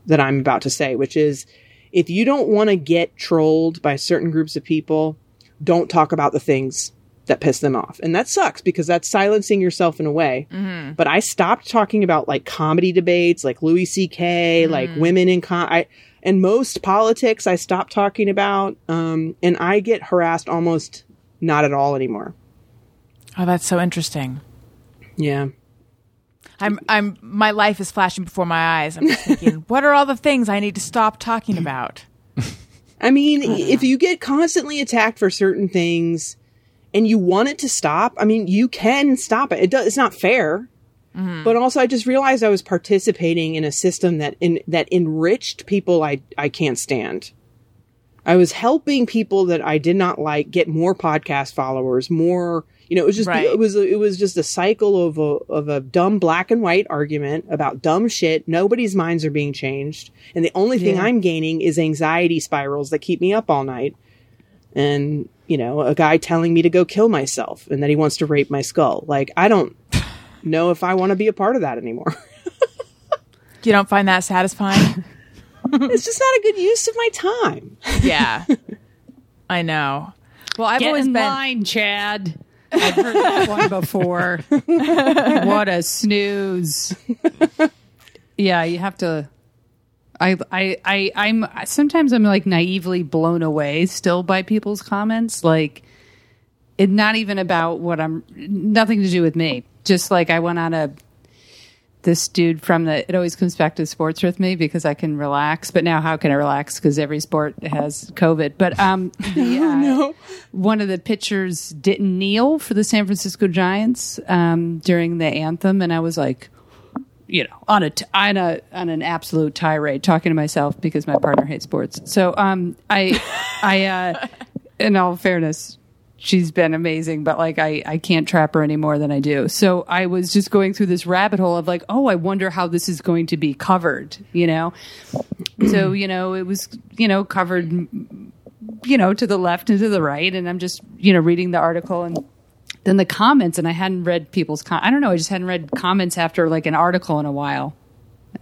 that I'm about to say, which is if you don't want to get trolled by certain groups of people, don't talk about the things that piss them off. And that sucks because that's silencing yourself in a way. But I stopped talking about like comedy debates, like Louis C.K., like women in con. I, and most politics I stopped talking about. Um, and I get harassed almost not at all anymore. Oh, that's so interesting. Yeah. I'm I'm my life is flashing before my eyes. I'm just thinking, [LAUGHS] what are all the things I need to stop talking about? [LAUGHS] I mean, if you get constantly attacked for certain things and you want it to stop, I mean, you can stop it. It does, it's not fair. Mm-hmm. But also, I just realized I was participating in a system that in, that enriched people I I can't stand. I was helping people that I did not like get more podcast followers, more. You know, it was just Right. it was it was just a cycle of a of a dumb black and white argument about dumb shit. Nobody's minds are being changed, and the only thing Yeah. I'm gaining is anxiety spirals that keep me up all night. And you know, a guy telling me to go kill myself and that he wants to rape my skull. Like I don't [SIGHS] know if I want to be a part of that anymore. [LAUGHS] You don't find that satisfying? [LAUGHS] it's just not a good use of my time. [LAUGHS] yeah, I know. Well, I've Get always in been. line, Chad. I've heard that one before. what a snooze. Yeah, you have to. I, I, I, I'm sometimes I'm like naively blown away still by people's comments. Like, it not even about what I'm, nothing to do with me. Just like I went on a, this dude from the, it always comes back to sports with me because I can relax. But now how can I relax? Because every sport has COVID. But, um, [LAUGHS] the, uh, one of the pitchers didn't kneel for the San Francisco Giants, um, during the anthem. And I was like, you know, on a t- on a on an absolute tirade, talking to myself because my partner hates sports. So, um, I, [LAUGHS] I, uh, in all fairness, she's been amazing, but like I, I can't trap her any more than I do. So I was just going through this rabbit hole of like, oh, I wonder how this is going to be covered, you know. so you know, it was you know covered, you know, to the left and to the right, and I'm just you know reading the article and then the comments and i hadn't read people's com- i don't know i just hadn't read comments after like an article in a while.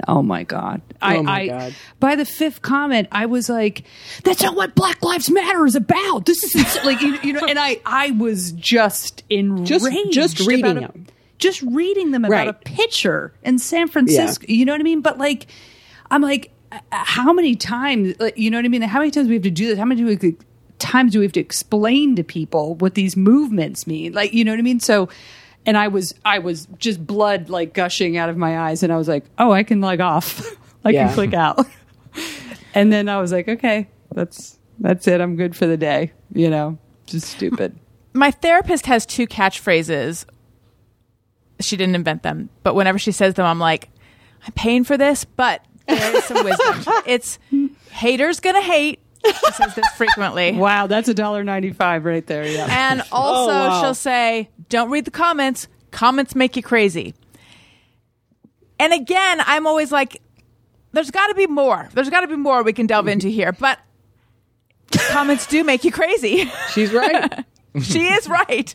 Oh my god. I, Oh my I God. by the fifth comment i was like that's not what black lives matter is about. This is ins-" like you, you know and i i was just enraged. Just reading about a- them. just reading them about Right. a pitcher in san francisco. You know what i mean? But like i'm like uh, how many times you know what i mean? How many times we have to do this? How many do we times do we have to explain to people what these movements mean like you know what i mean so and i was i was just blood like gushing out of my eyes and i was like oh i can log off [LAUGHS] i Yeah. can click out [LAUGHS] and then i was like okay that's that's it i'm good for the day you know just stupid My therapist has two catchphrases. She didn't invent them, but whenever she says them, I'm like, I'm paying for this, but there is some wisdom. [LAUGHS] It's haters gonna hate. She says this frequently. [LAUGHS] wow that's a dollar 95 right there yeah And [LAUGHS] oh, also, wow. she'll say, "Don't read the comments. Comments make you crazy." And again, I'm always like, there's got to be more. There's got to be more we can delve into here. But comments do make you crazy. [LAUGHS] She's right. she is right.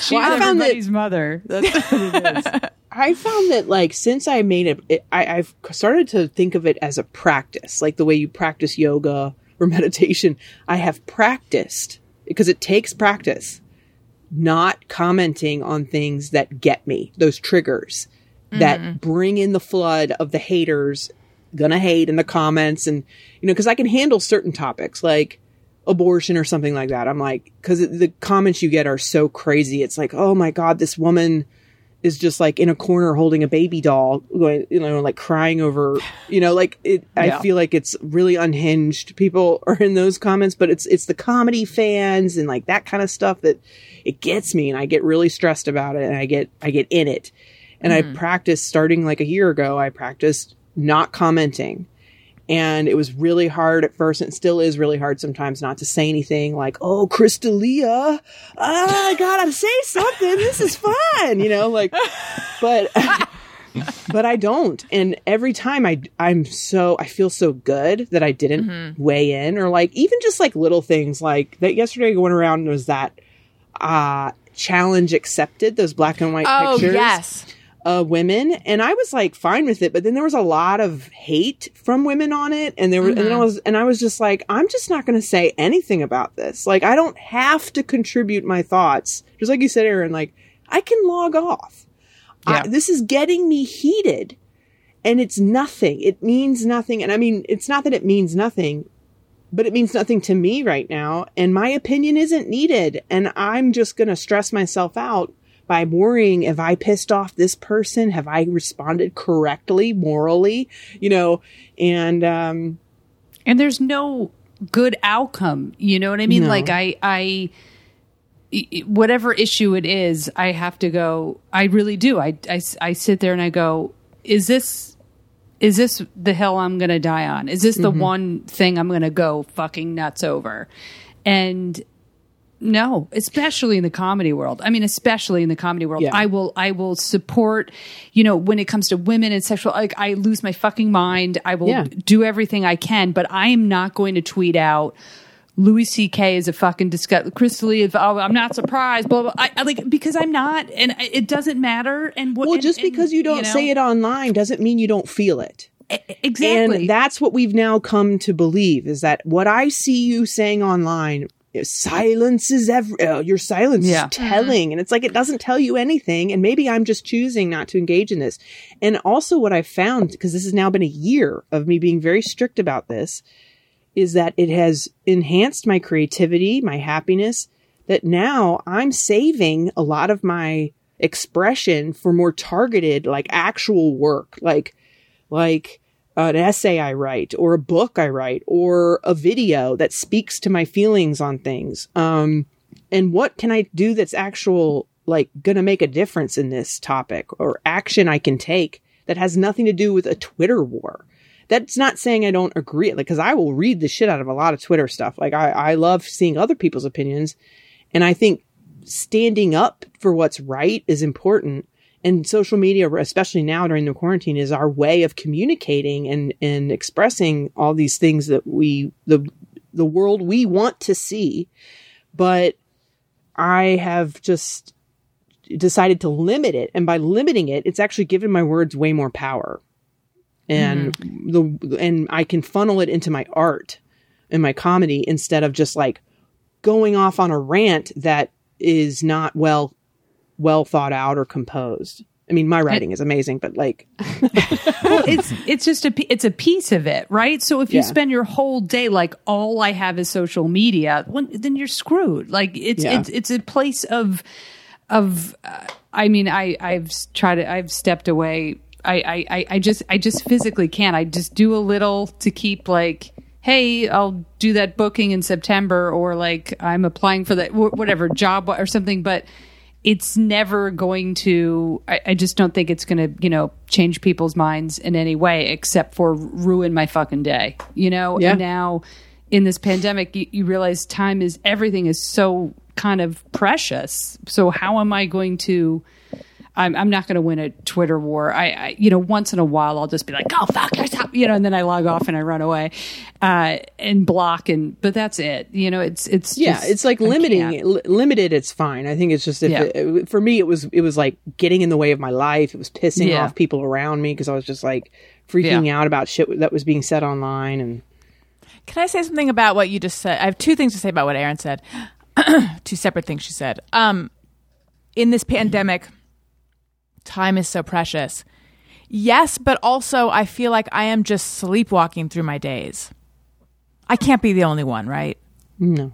She's I found that- everybody's mother. That's what it is. I found that like since I made it, it I, I've started to think of it as a practice, like the way you practice yoga or [LAUGHS] meditation. I have practiced because it takes practice, not commenting on things that get me, those triggers that mm-hmm. bring in the flood of the haters, gonna hate in the comments, and you know, because I can handle certain topics like abortion or something like that. I'm like, because the comments you get are so crazy. It's like, oh my god, this woman is just like in a corner holding a baby doll, going, you know, like crying over, you know, like it. Yeah. I feel like it's really unhinged. People [LAUGHS] are in those comments, but it's it's the comedy fans and like that kind of stuff that it gets me, and I get really stressed about it, and I get I get in it, and I mm. practiced starting like a year ago. I practiced not commenting. And it was really hard at first, and it still is really hard sometimes not to say anything like, "Oh, Crystalia, ah, I gotta say something. This is fun," you know, like. But, [LAUGHS] but I don't, and every time I, I'm so I feel so good that I didn't weigh in, or like even just like little things like that. Yesterday going around was that uh challenge accepted those black and white Oh, pictures yes. Uh, women, and I was like fine with it. But then there was a lot of hate from women on it, and there was, and I was, and I was just like, I'm just not going to say anything about this. Like, I don't have to contribute my thoughts, just like you said, Erin. Like, I can log off. I- this is getting me heated, and it's nothing. It means nothing, and I mean, it's not that it means nothing. But it means nothing to me right now, and my opinion isn't needed. And I'm just going to stress myself out by worrying have I pissed off this person? Have I responded correctly, morally? You know, and um, and there's no good outcome you know what i mean No. like i i i- whatever issue it is i have to go i really do I I sit there and i go is this is this the hill i'm gonna die on is this the one thing i'm gonna go fucking nuts over and no, especially in the comedy world. I mean, especially in the comedy world. Yeah. I will I will support, you know, when it comes to women and sexual like I lose my fucking mind. I will Yeah. do everything I can, but I am not going to tweet out Louis C.K. is a fucking disgust. Crystal oh, I'm not surprised. Blah blah. I, I like because I'm not, and it doesn't matter. And what? well, and- just and, because you don't know, say it online doesn't mean you don't feel it. exactly. And that's what we've now come to believe is that what I see you saying online. Silence is every, uh, your silence Yeah. is telling. And it's like, it doesn't tell you anything. And maybe I'm just choosing not to engage in this. And also what I've found, because this has now been a year of me being very strict about this, is that it has enhanced my creativity, my happiness, that now I'm saving a lot of my expression for more targeted, like actual work, like, like an essay I write or a book I write or a video that speaks to my feelings on things. Um, and what can I do that's actual, like, gonna make a difference in this topic or action I can take that has nothing to do with a Twitter war? That's not saying I don't agree, like, cause I will read the shit out of a lot of Twitter stuff. Like, I, I love seeing other people's opinions. And I think standing up for what's right is important. And social media, especially now during the quarantine, is our way of communicating and, and expressing all these things that we, the, the world we want to see. But I have just decided to limit it. And by limiting it, it's actually given my words way more power. And mm-hmm. the, and I can funnel it into my art and my comedy instead of just like going off on a rant that is not well well thought out or composed. I mean, my writing is amazing, but like, [LAUGHS] [LAUGHS] well, it's it's just a it's a piece of it, right? So if you Yeah. spend your whole day like all I have is social media, well, then you're screwed. Like it's Yeah. it's it's a place of of uh, I mean, I I've tried to I've stepped away. I, I I just I just physically can't. I just do a little to keep like. Hey, I'll do that booking in September, or like I'm applying for that wh- whatever job or something. But it's never going to I, I just don't think it's going to you know change people's minds in any way except for ruin my fucking day you know Yeah. and now in this pandemic you, you realize time is everything is so kind of precious so how am i going to I'm, I'm not going to win a Twitter war. I, I, you know, once in a while, I'll just be like, "Go fuck yourself," you know, and then I log off and I run away, uh, and block, and but that's it. You know, it's it's yeah, just- it's like limiting can't. it. Li- limited. It's fine. I think it's just if Yeah. it, for me, it was it was like getting in the way of my life. It was pissing Yeah. off people around me because I was just like freaking Yeah. out about shit that was being said online and. Can I say something about what you just said? I have two things to say about what Erin said. [CLEARS THROAT] two separate things she said. Um, in this pandemic, time is so precious. Yes, but also I feel like I am just sleepwalking through my days. I can't be the only one, right? No.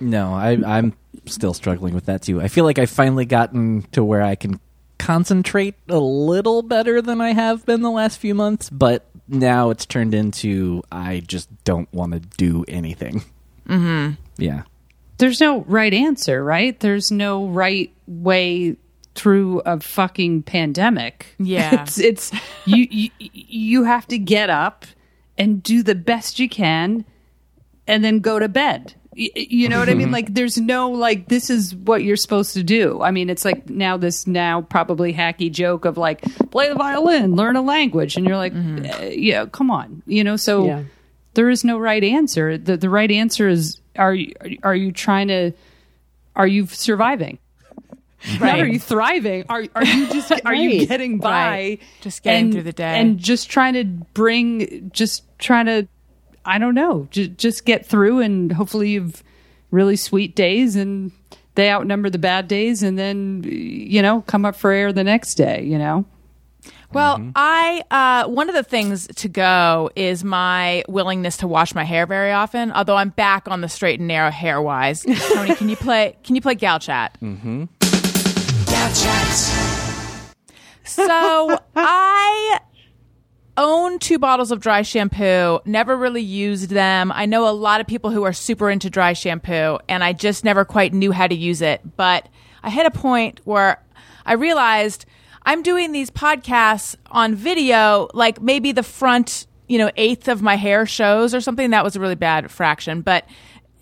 No, I, I'm still struggling with that too. I feel like I've finally gotten to where I can concentrate a little better than I have been the last few months, but now it's turned into I just don't want to do anything. Mm-hmm. Yeah. there's no right answer, right? There's no right way through a fucking pandemic. Yeah. [LAUGHS] it's it's you you you have to get up and do the best you can, and then go to bed. Y- You know what I mean? [LAUGHS] Like, there's no like this is what you're supposed to do. I mean, it's like now this now probably hacky joke of like play the violin, learn a language, and you're like, uh, yeah, come on, you know. So Yeah. there is no right answer. The the right answer is are you are you trying to are you surviving? Not are you thriving? Are are you just [LAUGHS] are you getting by? Right. Just getting and- through the day. and just trying to bring just trying to I don't know, just just get through and hopefully you've really sweet days and they outnumber the bad days and then you know come up for air the next day, you know. Well, I uh, one of the things to go is my willingness to wash my hair very often. Although I'm back on the straight and narrow hair wise. Tony, can you play? Can you play gal chat? Gal So I own two bottles of dry shampoo. Never really used them. I know a lot of people who are super into dry shampoo, and I just never quite knew how to use it. But I hit a point where I realized I'm doing these podcasts on video, like maybe the front, you know, eighth of my hair shows or something. That was a really bad fraction, but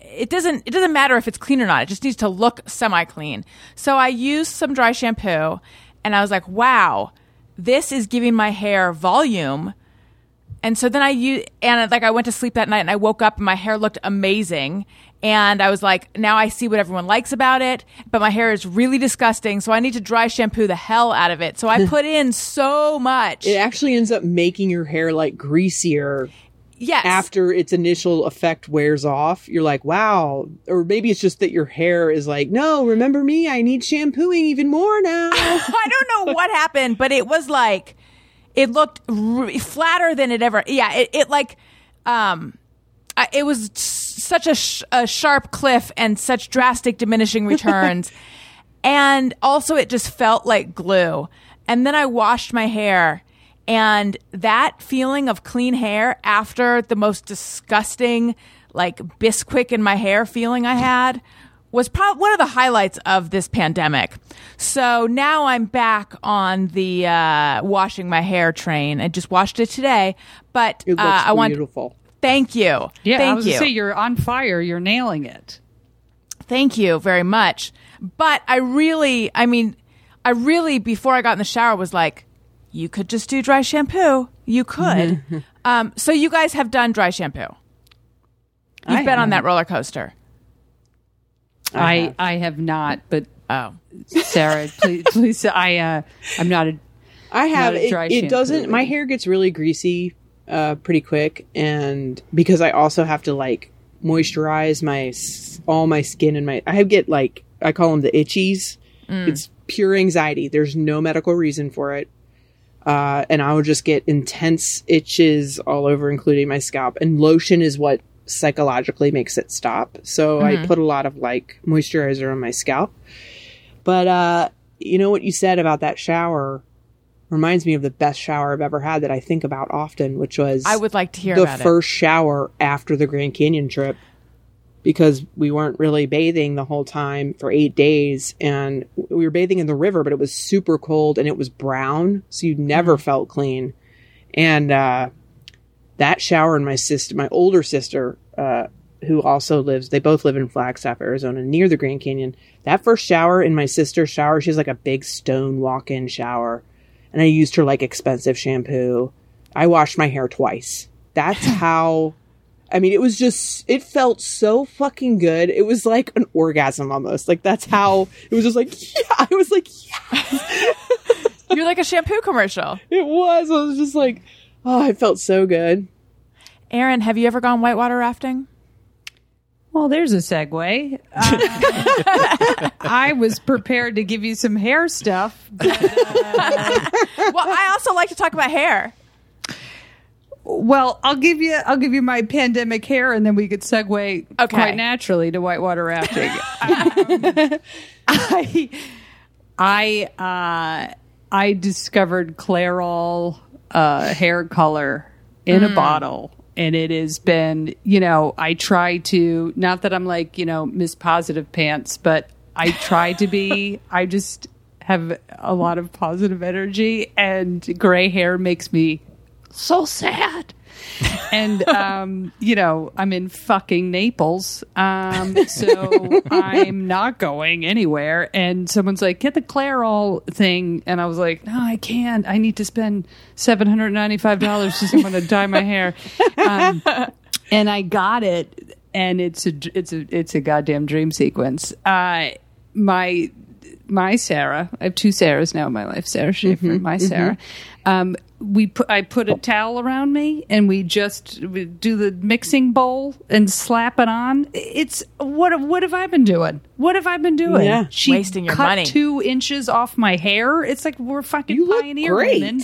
it doesn't it doesn't matter if it's clean or not. It just needs to look semi clean. So I used some dry shampoo and I was like, wow, this is giving my hair volume. And so then I u and like I went to sleep that night and I woke up and my hair looked amazing. And I was like, now I see what everyone likes about it, but my hair is really disgusting. So I need to dry shampoo the hell out of it. So I [LAUGHS] put in so much. It actually ends up making your hair like greasier yes. after its initial effect wears off. You're like, wow. Or maybe it's just that your hair is like, no, remember me? I need shampooing even more now. [LAUGHS] I don't know what happened, but it was like it looked r- flatter than it ever. Yeah, it, it like um, I, it was such a, sh- a sharp cliff and such drastic diminishing returns, [LAUGHS] and also it just felt like glue. And then I washed my hair. And that feeling of clean hair after the most disgusting, like Bisquick in my hair feeling I had was probably one of the highlights of this pandemic. So now I'm back on the uh, washing my hair train. I just washed it today, but It looks uh, I want beautiful. thank you, Yeah, thank I was you, gonna say you're on fire, you're nailing it. thank you very much. But I really, I mean, I really before I got in the shower was like, you could just do dry shampoo. You could. [LAUGHS] um, so you guys have done dry shampoo. You've I been on that roller coaster. I have. I have not, but Oh, Sara, [LAUGHS] please, please, I uh, I'm not a I have a it, dry it shampoo doesn't my hair gets really greasy uh pretty quick and because I also have to like moisturize my all my skin and my I get like I call them the itchies. It's pure anxiety. There's no medical reason for it. Uh and I will just get intense itches all over including my scalp and lotion is what psychologically makes it stop. So I put a lot of like moisturizer on my scalp. But uh you know what you said about that shower reminds me of the best shower I've ever had that I think about often, which was I would like to hear the about it. first shower after the Grand Canyon trip because we weren't really bathing the whole time for eight days and we were bathing in the river, but it was super cold and it was brown, so you never Mm-hmm. felt clean. And uh, that shower and my sister, my older sister, uh, who also lives, they both live in Flagstaff, Arizona, near the Grand Canyon. That first shower in my sister's shower, she's like a big stone walk in shower. And I used her like expensive shampoo. I washed my hair twice. That's [LAUGHS] how. I mean, it was just, it felt so fucking good. It was like an orgasm almost. Like, that's how it was just like, [LAUGHS] yeah. I was like, yeah. [LAUGHS] You're like a shampoo commercial. It was. I was just like, oh, I felt so good. Erin, have you ever gone whitewater rafting? Well, there's a segue. Uh, [LAUGHS] I was prepared to give you some hair stuff. But, uh, Well, I also like to talk about hair. Well, I'll give you I'll give you my pandemic hair, and then we could segue Okay. quite naturally to whitewater rafting. Um, [LAUGHS] I I uh, I discovered Clairol uh, hair color in a bottle. And it has been, you know, I try to, not that I'm like, you know, Miss Positive Pants, but I try to be, [LAUGHS] I just have a lot of positive energy, and gray hair makes me so sad. [LAUGHS] and um, you know, I'm in fucking Naples, um, so [LAUGHS] I'm not going anywhere. And someone's like, "Get the Clairol thing," and I was like, "No, I can't. I need to spend seven hundred ninety-five dollars to someone to dye my hair." Um, and I got it, and it's a it's a it's a goddamn dream sequence. Uh, my my Sarah, I have two Sarahs now in my life, Sara Schaefer, and my Sarah. Um, we put I put a towel around me, and we just we do the mixing bowl and slap it on. It's what what have I been doing? What have I been doing? Yeah. she Wasting your cut money. two inches off my hair. It's like we're fucking You look pioneer great. women.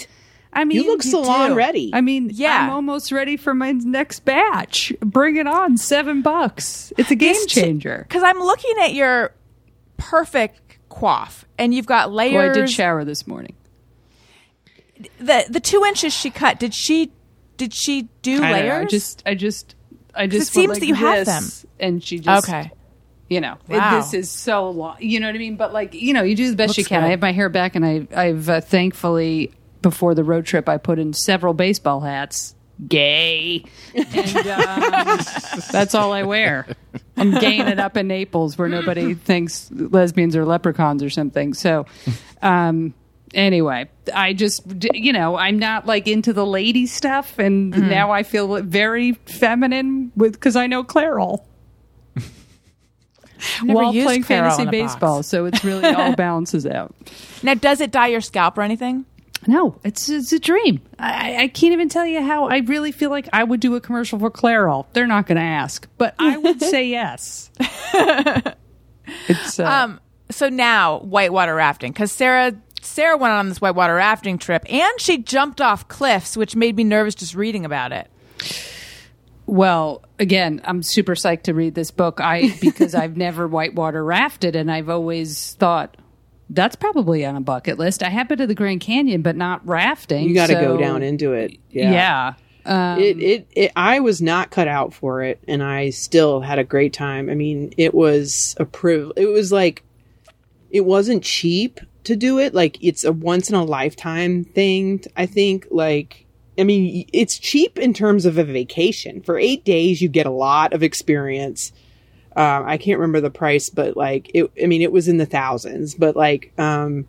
I mean, you look salon do. ready. I mean, Yeah. I'm almost ready for my next batch. Bring it on, seven bucks. It's a game changer. Because I'm looking at your perfect coif, and you've got Oh, I did shower this morning. The the two inches she cut. Did she? Did she do I don't know, layers? I just, I just, I just. it seems went that you have them. and she just okay. you know, it- this is so long. You know what I mean? But like, you know, you do the best you can. good. I have my hair back, and I, I've uh, thankfully before the road trip, I put in several baseball hats. Gay, and um, [LAUGHS] that's all I wear. I'm gaying it up in Naples, where nobody thinks lesbians are leprechauns or something. So, um, anyway, I just, you know, I'm not like into the lady stuff, and Mm-hmm. now I feel very feminine with because I know Clairol while playing Clairol fantasy box. baseball, so it's really [LAUGHS] all balances out. Now, does it dye your scalp or anything? No, it's it's a dream. I, I can't even tell you how. I really feel like I would do a commercial for Clairol. They're not going to ask, but I would say [LAUGHS] yes. [LAUGHS] it's uh, Um. So now whitewater rafting, because Sara Sara went on this whitewater rafting trip, and she jumped off cliffs, which made me nervous just reading about it. Well, again, I'm super psyched to read this book. I [LAUGHS] because I've never whitewater rafted, and I've always thought that's probably on a bucket list. I have been to the Grand Canyon, but not rafting. You got to so- go down into it. Yeah. Um, it, it it I was not cut out for it, and I still had a great time. I mean, it was a priv. It was like it wasn't cheap to do it. Like it's a once in a lifetime thing. I think. Like I mean, it's cheap in terms of a vacation. For eight days, you get a lot of experience. Um, I can't remember the price, but like it. I mean, it was in the thousands. But like, um,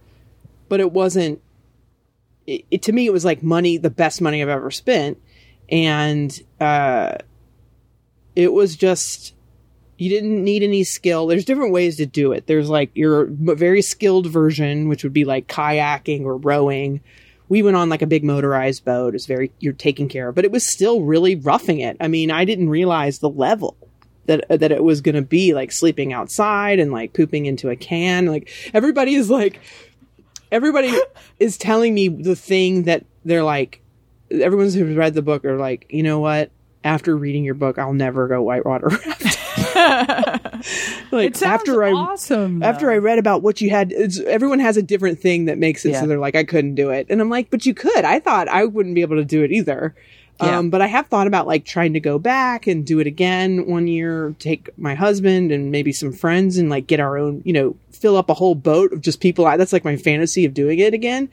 but it wasn't it, it- to me it was like money the best money i've ever spent and uh it was just you didn't need any skill. There's different ways to do it. There's like your very skilled version which would be like kayaking or rowing. We went on like a big motorized boat. It's very you're taken care of. But it was still really roughing it. I mean i didn't realize the level that uh, that it was going to be like sleeping outside and like pooping into a can. Like everybody is like everybody [LAUGHS] is telling me the thing that they're like everyone's who's read the book are like you know what? After reading your book i'll never go whitewater [LAUGHS] rafting [LAUGHS] like it sounds after i awesome. after i read about what you had it's, everyone has a different thing that makes it Yeah. so they're like i couldn't do it and i'm like but you could i thought i wouldn't be able to do it either Yeah. um, but I have thought about like trying to go back and do it again one year, take my husband and maybe some friends and like get our own, you know, fill up a whole boat of just people. I, that's like my fantasy of doing it again.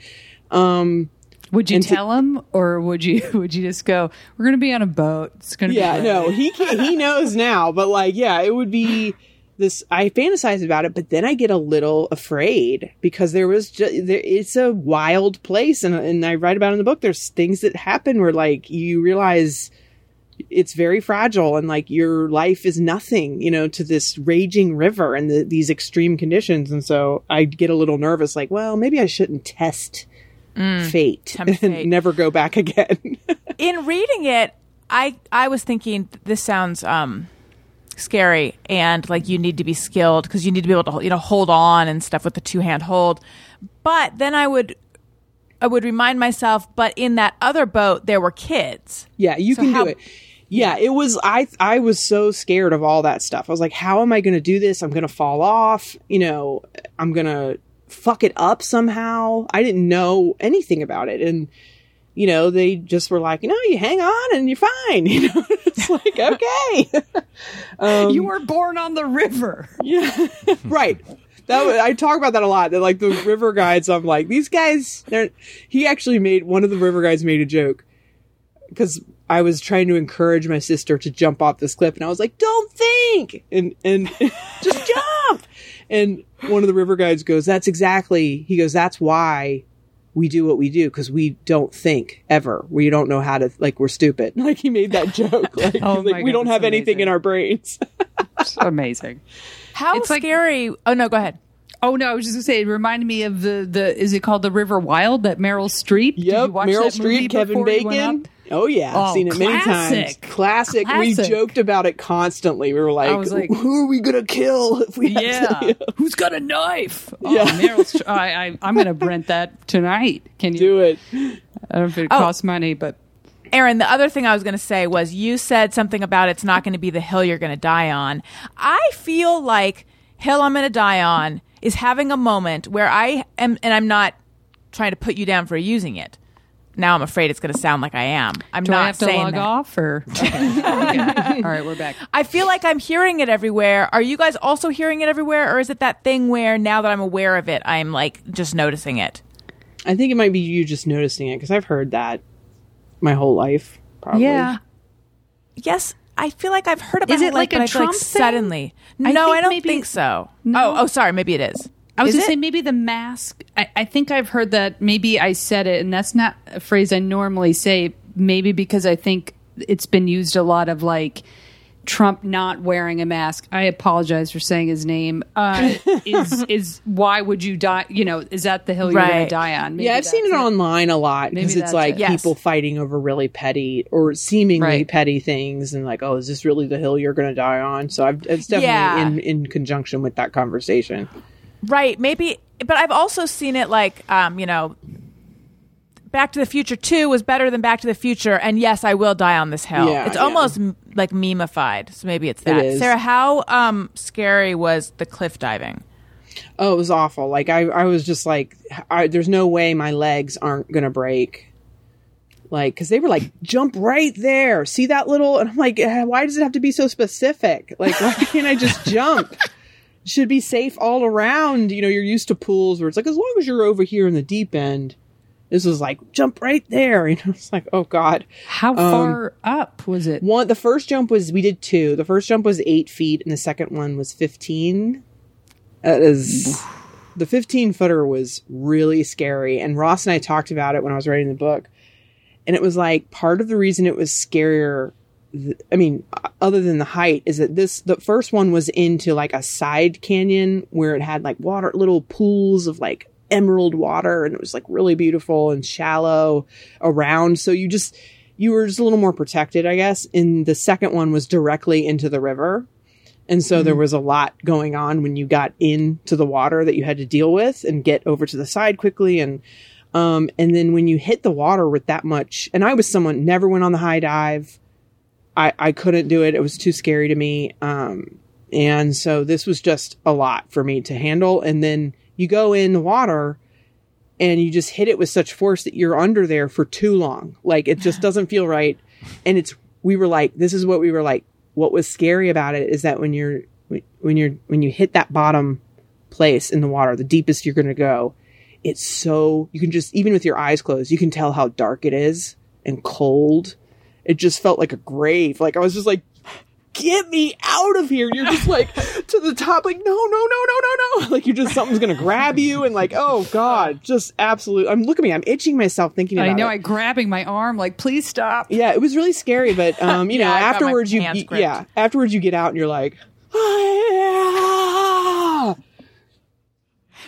Um, Would you And to- tell him, or would you [LAUGHS] would you just go? We're going to be on a boat. It's going to be yeah, be no, he can, he knows now, but like, yeah, it would be this. I fantasize about it, but then I get a little afraid because there was just there, it's a wild place, and and I write about it in the book. There's things that happen where like you realize it's very fragile and like your life is nothing, you know, to this raging river and the, these extreme conditions. And so I get a little nervous, like, well, maybe I shouldn't test fate and never go back again. [LAUGHS] in reading it, I I was thinking this sounds um scary and like you need to be skilled because you need to be able to you know hold on and stuff with the two hand hold. But then I would I would remind myself, but in that other boat there were kids. Yeah, you So can how- do it. Yeah, it was I I was so scared of all that stuff. I was like, how am I going to do this? I'm going to fall off, you know, I'm going to fuck it up somehow. I didn't know anything about it and you know, they just were like, you know, you hang on and you're fine. [LAUGHS] You know, it's like, [LAUGHS] okay. [LAUGHS] Um, you were born on the river. Yeah, right. That wa- I talk about that a lot. That like the river guides, I'm like these guys. They're. He actually made one of the river guides made a joke because I was trying to encourage my sister to jump off this cliff, and I was like, "Don't think," and and just jump. And one of the river guides goes, "That's exactly." He goes, "That's why." We do what we do because we don't think ever. We don't know how to like. We're stupid. [LAUGHS] Like he made that joke. Like, Oh he's like my we don't that's have anything in our brains. [LAUGHS] It's amazing. How It's like- scary! oh no, go ahead. Oh no, I was just gonna say it reminded me of the the is it called the River Wild that Meryl Streep? Did you Yep, watch Meryl that movie Streep, Kevin before you went Bacon. Up? Oh yeah, I've Oh, seen it many times. Classic. classic. We joked about it constantly. We were like, like- "Who are we gonna kill if we have Yeah, to who's got a knife? Oh, Yeah. Meryl I, I [LAUGHS] I'm gonna rent that tonight. Can you do it?" I don't know if it Oh. costs money, but Erin, the other thing I was going to say was you said something about it's not going to be the hill you're going to die on. I feel like hill I'm going to die on is having a moment where I am, and I'm not trying to put you down for using it. Now I'm afraid it's going to sound like I am. I'm do not I have to saying log that. off or? [LAUGHS] Okay. Okay. All right, we're back. I feel like I'm hearing it everywhere. Are you guys also hearing it everywhere, or is it that thing where now that I'm aware of it, I'm like just noticing it? I think it might be you just noticing it because I've heard that my whole life. Probably. Yeah. Yes, I feel like I've heard about Is it, it like but a I Trump like thing? suddenly. I no, think I don't maybe- think so. No. Oh, oh, sorry, maybe it is. I was Is going to say maybe the mask. I, I think I've heard that. Maybe I said it, and that's not a phrase I normally say. Maybe because I think it's been used a lot of like Trump not wearing a mask. I apologize for saying his name. Uh, [LAUGHS] is is why would you die? You know, is that the hill you're going to die on? Maybe yeah, I've seen it, that's online a lot because it's like it. Yes. people fighting over really petty or seemingly Right. petty things, and like, oh, is this really the hill you're going to die on? So I've, it's definitely Yeah. in in conjunction with that conversation. Right, maybe, but I've also seen it like, um, you know, Back to the Future 2 was better than Back to the Future, and yes, I will die on this hill. Yeah, it's yeah. almost m- like memeified, so maybe it's that. Sara, how um, scary was the cliff diving? Oh, it was awful. Like I, I was just like, I, there's no way my legs aren't gonna break. Like, because they were like, jump right there. See that little? And I'm like, why does it have to be so specific? Like, why can't I just jump? [LAUGHS] Should be safe all around. You know, you're used to pools where it's like, as long as you're over here in the deep end. This was like, jump right there. [LAUGHS] You know, it's like, oh god. How um, far up was it? One, the first jump was we did two. The first jump was eight feet, and the second one was fifteen. Uh, that is the fifteen footer was really scary. And Ross and I talked about it when I was writing the book, and it was like part of the reason it was scarier. I mean, other than the height, is that this the first one was into like a side canyon where it had like water, little pools of like emerald water, and it was like really beautiful and shallow around. So you just you were just a little more protected, I guess. And the second one was directly into the river. And so there was a lot going on when you got into the water that you had to deal with and get over to the side quickly. And, um, and then when you hit the water with that much, and I was someone never went on the high dive. I, I couldn't do it. It was too scary to me. Um, and so this was just a lot for me to handle. And then you go in the water and you just hit it with such force that you're under there for too long. Like it just [LAUGHS] doesn't feel right. And it's, we were like, this is what we were like. What was scary about it is that when you're, when you're, when you hit that bottom place in the water, the deepest you're going to go, it's so you can just even with your eyes closed, you can tell how dark it is and cold. It just felt like a grave. Like I was just like, get me out of here. You're just like [LAUGHS] to the top, like, no, no, no, no, no, no. [LAUGHS] Like you just something's gonna grab you and like, oh God, just absolute I'm look at me, I'm itching myself thinking about I know. it. I grabbing my arm, like, please stop. yeah, it was really scary, but [LAUGHS] um, you know, I afterwards you, yeah, afterwards you get out and you're like, ah!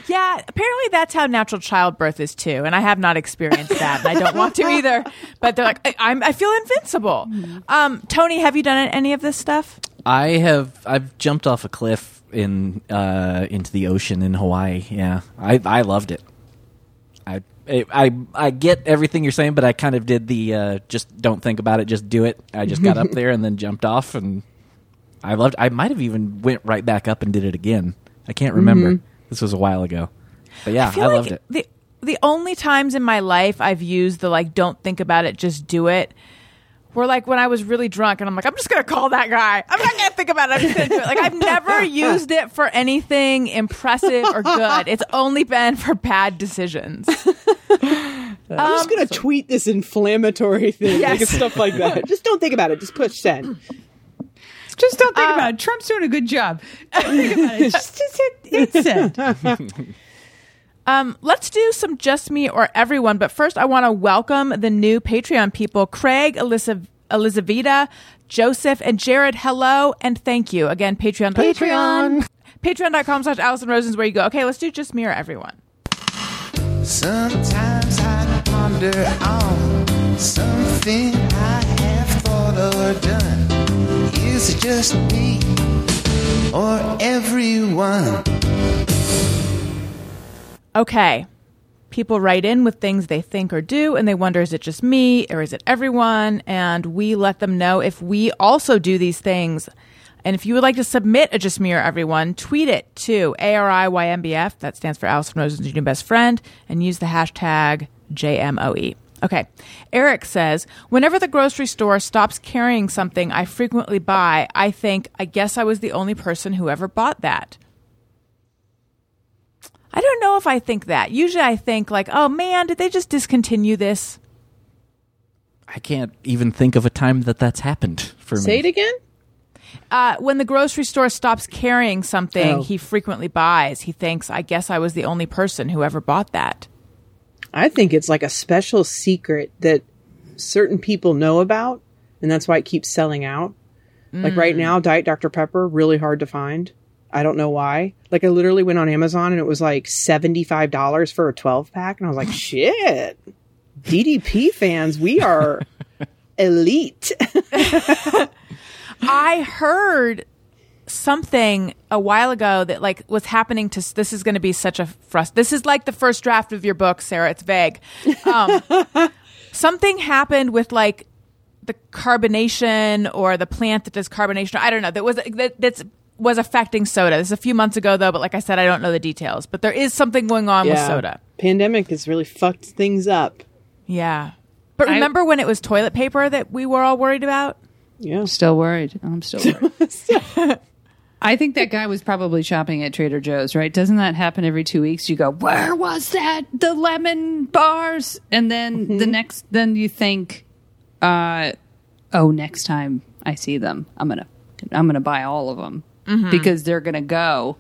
Yeah, apparently that's how natural childbirth is too, and I have not experienced that, and I don't want to [LAUGHS] either. But they're like, I, I'm, I feel invincible. Um, Tony, have you done any of this stuff? I have I've jumped off a cliff in uh, into the ocean in Hawaii. Yeah, I I loved it. I I I get everything you're saying, but I kind of did the uh, just don't think about it, just do it. I just got up [LAUGHS] there and then jumped off, and I loved. I might have even went right back up and did it again. I can't remember. This was a while ago, but yeah, I, feel loved like it. The the only times in my life I've used the like don't think about it, just do it. Were like when I was really drunk and I'm like, I'm just gonna call that guy. I'm not gonna think about it. I'm just gonna do it. Like I've never [LAUGHS] used it for anything impressive or good. It's only been for bad decisions. [LAUGHS] I'm just gonna um, tweet this inflammatory thing, Yes. like stuff like that. [LAUGHS] just don't think about it. Just push send. Just don't think about it. Trump's doing a good job. Don't [LAUGHS] think about it. Just, just hit, hit. [LAUGHS] Um, let's do some just me or everyone. But first, I want to welcome the new Patreon people: Craig, Eliza- Elizaveta, Joseph, and Jared. Hello and thank you again. Patreon. Patreon. Patreon.com slash Allison Rosen's where you go. Okay, let's do just me or everyone. Sometimes I ponder on something I have thought or done. Is it just me or everyone? Okay. People write in with things they think or do, and they wonder is it just me or is it everyone? And we let them know if we also do these things. And if you would like to submit a Just Me or Everyone, tweet it to ARYNBF, that stands for Allison Rosen's new best friend, and use the hashtag JMOE. Okay. Eric says, whenever the grocery store stops carrying something I frequently buy, I think, I guess I was the only person who ever bought that. I don't know if I think that. Usually I think like, oh man, did they just discontinue this? I can't even think of a time that that's happened for me. Say it again. Uh, when the grocery store stops carrying something Oh. he frequently buys, he thinks, I guess I was the only person who ever bought that. I think it's like a special secret that certain people know about, and that's why it keeps selling out. Like right mm. now, Diet Dr. Pepper, really hard to find. I don't know why. Like I literally went on Amazon and it was like $75 for a 12 pack. And I was like, [LAUGHS] shit, DDP fans, we are [LAUGHS] elite. [LAUGHS] I heard something a while ago that like was happening to this is going to be such a frust this is like the first draft of your book sara it's vague um, [LAUGHS] something happened with like the carbonation or the plant that does carbonation i don't know that was that that's was affecting soda this is a few months ago though but like i said i don't know the details but there is something going on with soda Pandemic has really fucked things up. yeah but remember when it was toilet paper that we were all worried about Yeah. Still worried. I'm still [LAUGHS] worried. I think that guy was probably shopping at Trader Joe's, right? Doesn't that happen every two weeks? You go, where was that? The lemon bars, and then the next, then you think, uh, oh, next time I see them, I'm gonna, I'm gonna buy all of them because they're gonna go.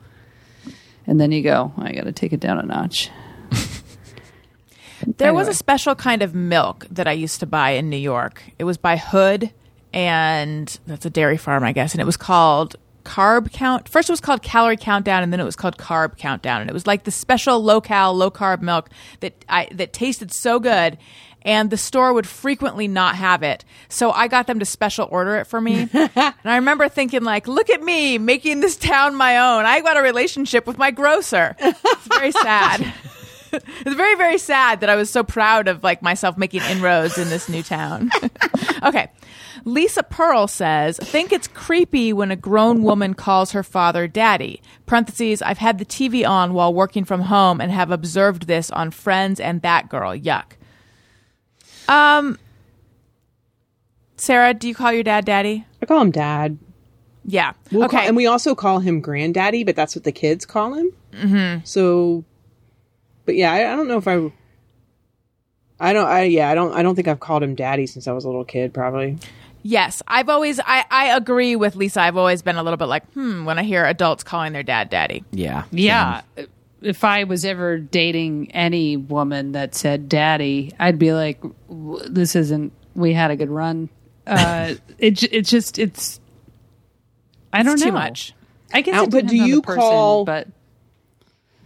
And then you go, I got to take it down a notch. [LAUGHS] There was a special kind of milk that I used to buy in New York. It was by Hood, and that's a dairy farm, I guess. And it was called Carb Count. First, it was called Calorie Countdown, and then it was called Carb Countdown. And it was like the special low cal, low carb milk that I that tasted so good. And the store would frequently not have it, so I got them to special order it for me. [LAUGHS] and I remember thinking, like, "Look at me making this town my own. I got a relationship with my grocer." It's very sad. [LAUGHS] it's very very sad that i was so proud of like myself making inroads in this new town [LAUGHS] okay lisa pearl says think it's creepy when a grown woman calls her father daddy parentheses i've had the tv on while working from home and have observed this on friends and that girl yuck um sara do you call your dad daddy I call him dad. yeah We'll okay call- and we also call him granddaddy, but that's what the kids call him. Mm-hmm. So But yeah, I, I don't know if I. I don't. I yeah. I don't. I don't think I've called him daddy since I was a little kid. Probably. Yes, I've always I, I agree with Lisa. I've always been a little bit like, hmm, when I hear adults calling their dad daddy. Yeah. Yeah. If I was ever dating any woman that said daddy, I'd be like, "W- this isn't, we had a good run. [LAUGHS] Uh, it, it's just, it's, I don't It's know. too much. I guess Al- it but do depends on the you person, call- but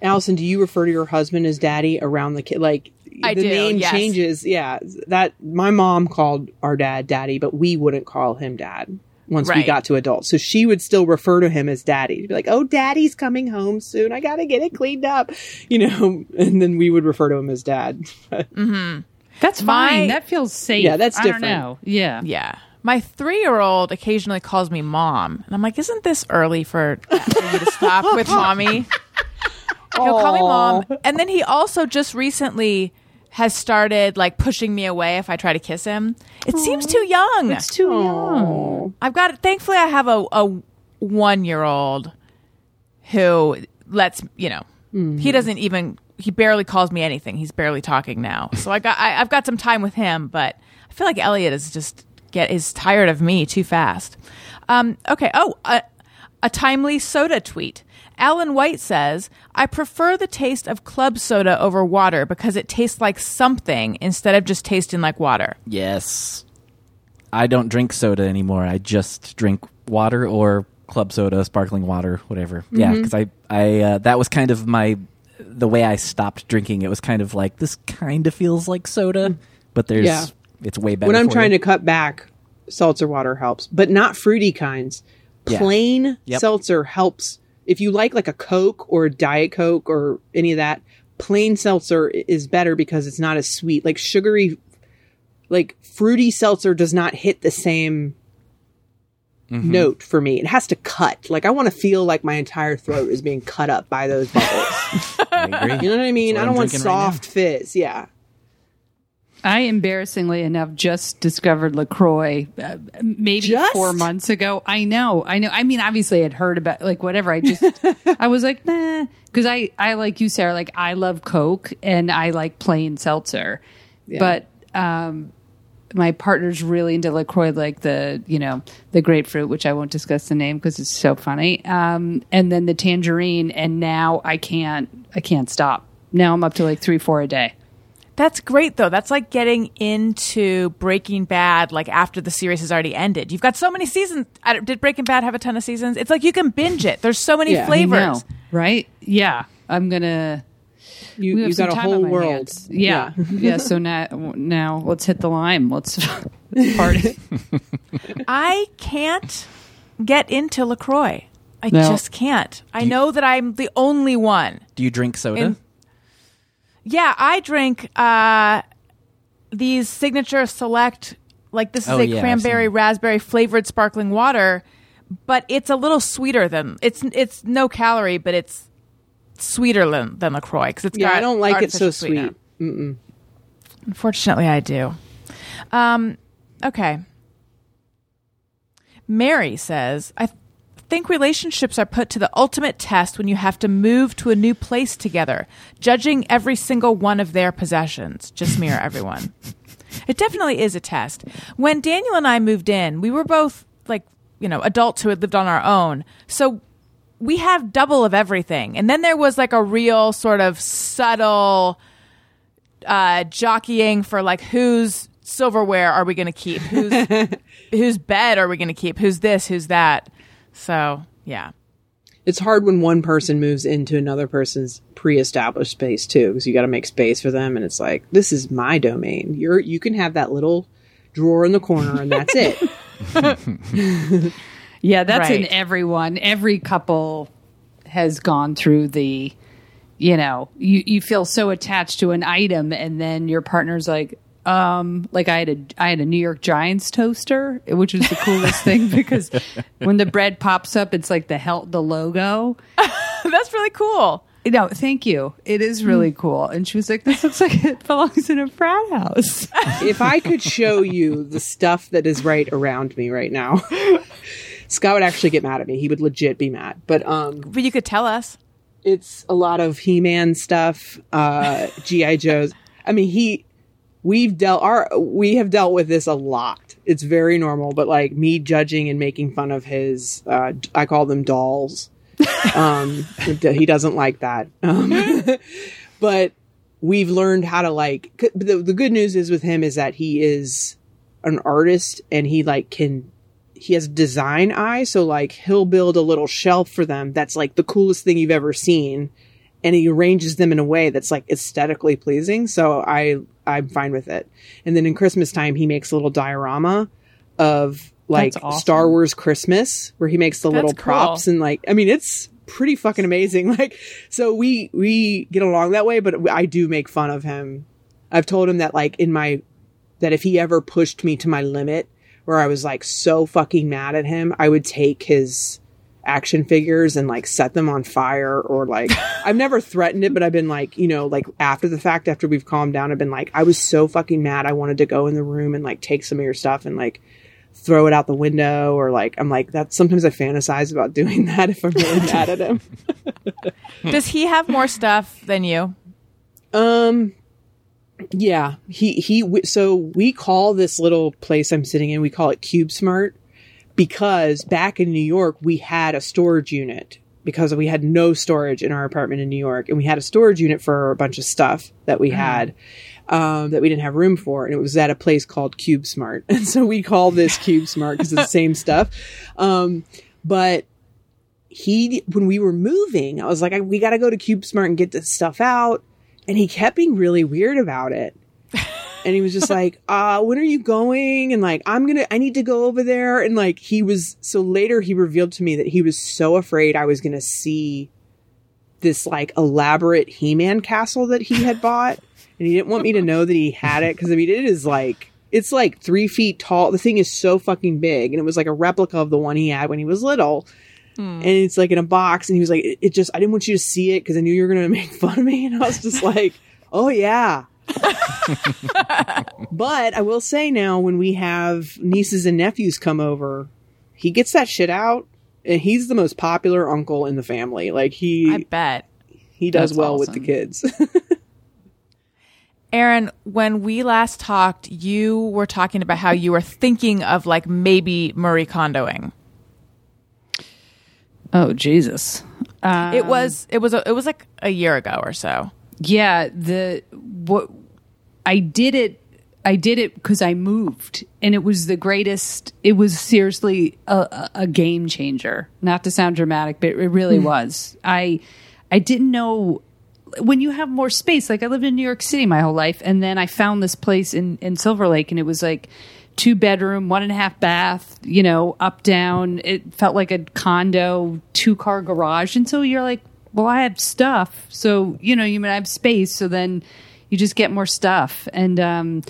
Allison, do you refer to your husband as daddy around the kid? Like I the do, name yes. changes. Yeah, that my mom called our dad daddy, but we wouldn't call him dad once we got to adults. So she would still refer to him as daddy. She'd be like, "Oh, daddy's coming home soon. I gotta get it cleaned up," [LAUGHS] you know. And then we would refer to him as dad. [LAUGHS] Mm-hmm. that's My- fine. that feels safe. Yeah, that's I different. don't know. Yeah. Yeah. My three year old occasionally calls me mom. And I'm like, isn't this early for, for you to stop with [LAUGHS] mommy? He'll call me mom. And then he also just recently has started like pushing me away if I try to kiss him. It seems too young. It's too young. I've got thankfully I have a, a one year old who lets you know he doesn't even he barely calls me anything. He's barely talking now. So I got I, I've got some time with him, but I feel like Elliot is just get is tired of me too fast. Um, okay. Oh, a, a timely soda tweet. Alan White says, I prefer the taste of club soda over water because it tastes like something instead of just tasting like water. Yes. I don't drink soda anymore. I just drink water or club soda, sparkling water, whatever. Yeah, because I, I, uh, that was kind of my, the way I stopped drinking. It was kind of like this kind of feels like soda, but there's, Yeah. it's way better. when I'm for trying you. to cut back, seltzer water helps, but not fruity kinds. Yeah. Plain Yep. seltzer helps. If you like like a Coke or a Diet Coke or any of that, plain seltzer is better because it's not as sweet. Like sugary, like fruity seltzer does not hit the same Mm-hmm. note for me. It has to cut. Like I want to feel like my entire throat is being cut up by those bubbles. [LAUGHS] I agree. You know what I mean? I don't want drinking right soft fizz. Yeah. I embarrassingly enough just discovered LaCroix uh, maybe Just? four months ago. I know, I know. I mean, obviously, I'd heard about like whatever. I just, [LAUGHS] I was like, nah, because I, I like you, Sara. Like I love Coke and I like plain seltzer, but um, my partner's really into LaCroix, like the you know the grapefruit, which I won't discuss the name because it's so funny. Um, and then the tangerine, and now I can't, I can't stop. Now I'm up to like three, four a day. That's great though. That's like getting into Breaking Bad like after the series has already ended. You've got so many seasons. Did Breaking Bad have a ton of seasons? It's like you can binge it. There's so many Yeah. I I flavors. know, right? Yeah, I'm gonna. You We have you got a whole world. hands. Yeah, [LAUGHS] yeah. So now, now let's hit the lime. Let's, let's [LAUGHS] party. I can't get into LaCroix. I No. just can't. I know that I'm the only one. Do you drink soda? In- Yeah, I drink uh, these signature select. Like this is Oh, a yeah, cranberry raspberry flavored sparkling water, but it's a little sweeter than it's. It's no calorie, but it's sweeter than, than LaCroix because it's Yeah, got I don't like it so artificial sweetener. sweet. Unfortunately, I do. Um, okay. Mary says, I th- think relationships are put to the ultimate test when you have to move to a new place together, judging every single one of their possessions. Just mirror [LAUGHS] everyone. It definitely is a test. When Daniel and I moved in, we were both like, you know, adults who had lived on our own. So we have double of everything. And then there was like a real sort of subtle uh, jockeying for like whose silverware are we going to keep? Whose [LAUGHS] whose bed are we going to keep? Who's this? Who's that? So yeah, It's hard when one person moves into another person's pre-established space too, because you got to make space for them, and it's like this is my domain. You're you can have that little drawer in the corner, and that's it. [LAUGHS] [LAUGHS] Yeah, that's in everyone. Every couple has gone through the, you know, you, you feel so attached to an item, and then your partner's like, um, like I had a I had a New York Giants toaster, which was the coolest thing [LAUGHS] because when the bread pops up, it's like the hel- the logo. [LAUGHS] that's really cool. No, thank you. It is really cool. And she was like, "This looks like it belongs in a frat house." [LAUGHS] if I could show you the stuff that is right around me right now, Scott would actually get mad at me. He would legit be mad. But um, But you could tell us. it's a lot of He-Man stuff, uh, GI Joes. I mean, he we've dealt our we have dealt with this a lot. It's very normal, but like me judging and making fun of his, uh, I call them dolls. [LAUGHS] Um, he doesn't like that. Um, [LAUGHS] but we've learned how to like. c- The, the good news is with him is that he is an artist and he like can he has design eye so like he'll build a little shelf for them that's like the coolest thing you've ever seen and he arranges them in a way that's like aesthetically pleasing so i i'm fine with it and then in christmas time he makes a little diorama of like awesome. star wars christmas where he makes the little That's props cool. and like i mean it's pretty fucking amazing [LAUGHS] like so we we get along that way but i do make fun of him i've told him that like in my that if he ever pushed me to my limit where I was like so fucking mad at him, I would take his action figures and like set them on fire or like [LAUGHS] I've never threatened it, but I've been like, you know, like after the fact, after we've calmed down, I've been like, I was so fucking mad. I wanted to go in the room and like take some of your stuff and like throw it out the window or like I'm like that sometimes I fantasize about [LAUGHS] doing that if I'm really mad at him. [LAUGHS] Does he have more stuff than you? Um, yeah, he he. So we call this little place I'm sitting in. We call it Cube Smart because back in New York we had a storage unit because we had no storage in our apartment in New York, and we had a storage unit for a bunch of stuff that we had. Um, that we didn't have room for, and it was at a place called Cube Smart, [LAUGHS] and so we call this [LAUGHS] Cube Smart because it's the same stuff. Um, but he when we were moving, I was like, we got to go to Cube Smart and get this stuff out. And he kept being really weird about it. And he was just like, [LAUGHS] uh, when are you going? And like, I'm gonna, I need to go over there. And like, he was, so later he revealed to me that he was so afraid I was gonna see this like elaborate He-Man castle that he had bought. And he didn't want me to know that he had it. Cause I mean, it is like, it's like three feet tall. The thing is so fucking big. And it was like a replica of the one he had when he was little and it's like in a box and he was like it, it just i didn't want you to see it because i knew you were going [LAUGHS] to make fun of me and i was just like oh yeah but i will say now when we have nieces and nephews come over he gets that shit out and he's the most popular uncle in the family like he, I bet. he does That's well with the kids [LAUGHS] Erin, when we last talked, you were talking about how you were thinking of like maybe Marie Kondoing. Oh Jesus! Uh, it was it was a, it was like a year ago or so. yeah. The what I did it. I did it because I moved, and it was the greatest. It was seriously a, a, game changer. Not to sound dramatic, but it really mm. was. I I didn't know when you have more space. Like I lived in New York City my whole life, and then I found this place in in Silver Lake, and it was like two bedroom, one and a half bath. You know, up down. It felt like a condo, two car garage, and so you're like, well, I have stuff, so you know, you mean I have space, so then you just get more stuff, and um,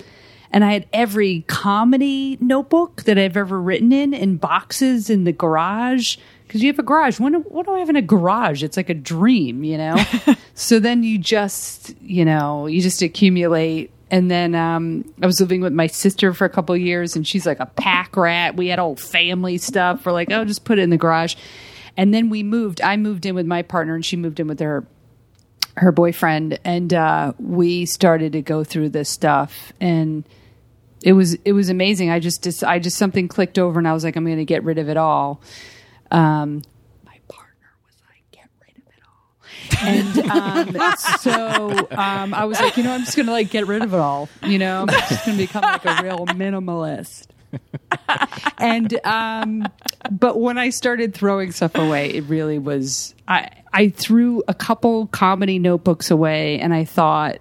and I had every comedy notebook that I've ever written in in boxes in the garage because you have a garage. When, what do I have in a garage? It's like a dream, you know. [LAUGHS] so then you just, you know, you just accumulate. And then um, I was living with my sister for a couple of years, and she's like a pack rat. We had old family stuff. We're like, oh, just put it in the garage. And then we moved. I moved in with my partner, and she moved in with her her boyfriend and uh, we started to go through this stuff and it was it was amazing. I just, just i just something clicked over and i was like i'm going to get rid of it all. Um, my partner was like get rid of it all. And um, so um, i was like you know i'm just going to like get rid of it all you know? I'm just going to become like a real minimalist [LAUGHS] and um but when i started throwing stuff away it really was i i threw a couple comedy notebooks away and i thought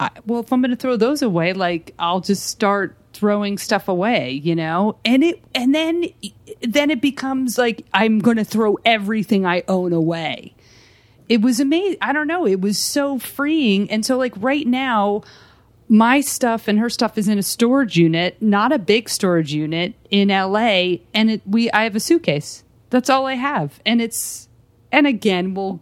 I, well if i'm going to throw those away like i'll just start throwing stuff away you know? And it and then then it becomes like i'm going to throw everything i own away. It was amazing i don't know it was so freeing. And so like right now my stuff and her stuff is in a storage unit, not a big storage unit in LA, and it, we I have a suitcase. That's all I have, and it's and again we'll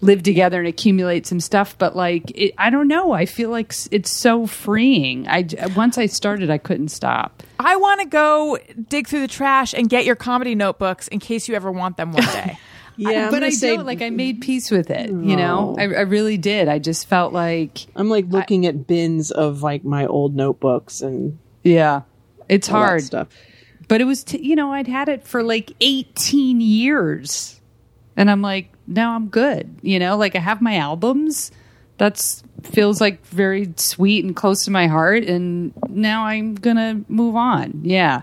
live together and accumulate some stuff, but like it, I don't know, I feel like it's so freeing. I once I started, I couldn't stop. I want to go dig through the trash and get your comedy notebooks in case you ever want them one day. [LAUGHS] Yeah, I'm but I say- don't like. I made mm. peace with it. You know, I, I really did. I just felt like, I'm like looking at bins of like my old notebooks and yeah, it's hard. stuff. But it was, t- you know, I'd had it for like 18 years. And I'm like, now I'm good. You know, like I have my albums. That's feels like very sweet and close to my heart. And now I'm going to move on. Yeah.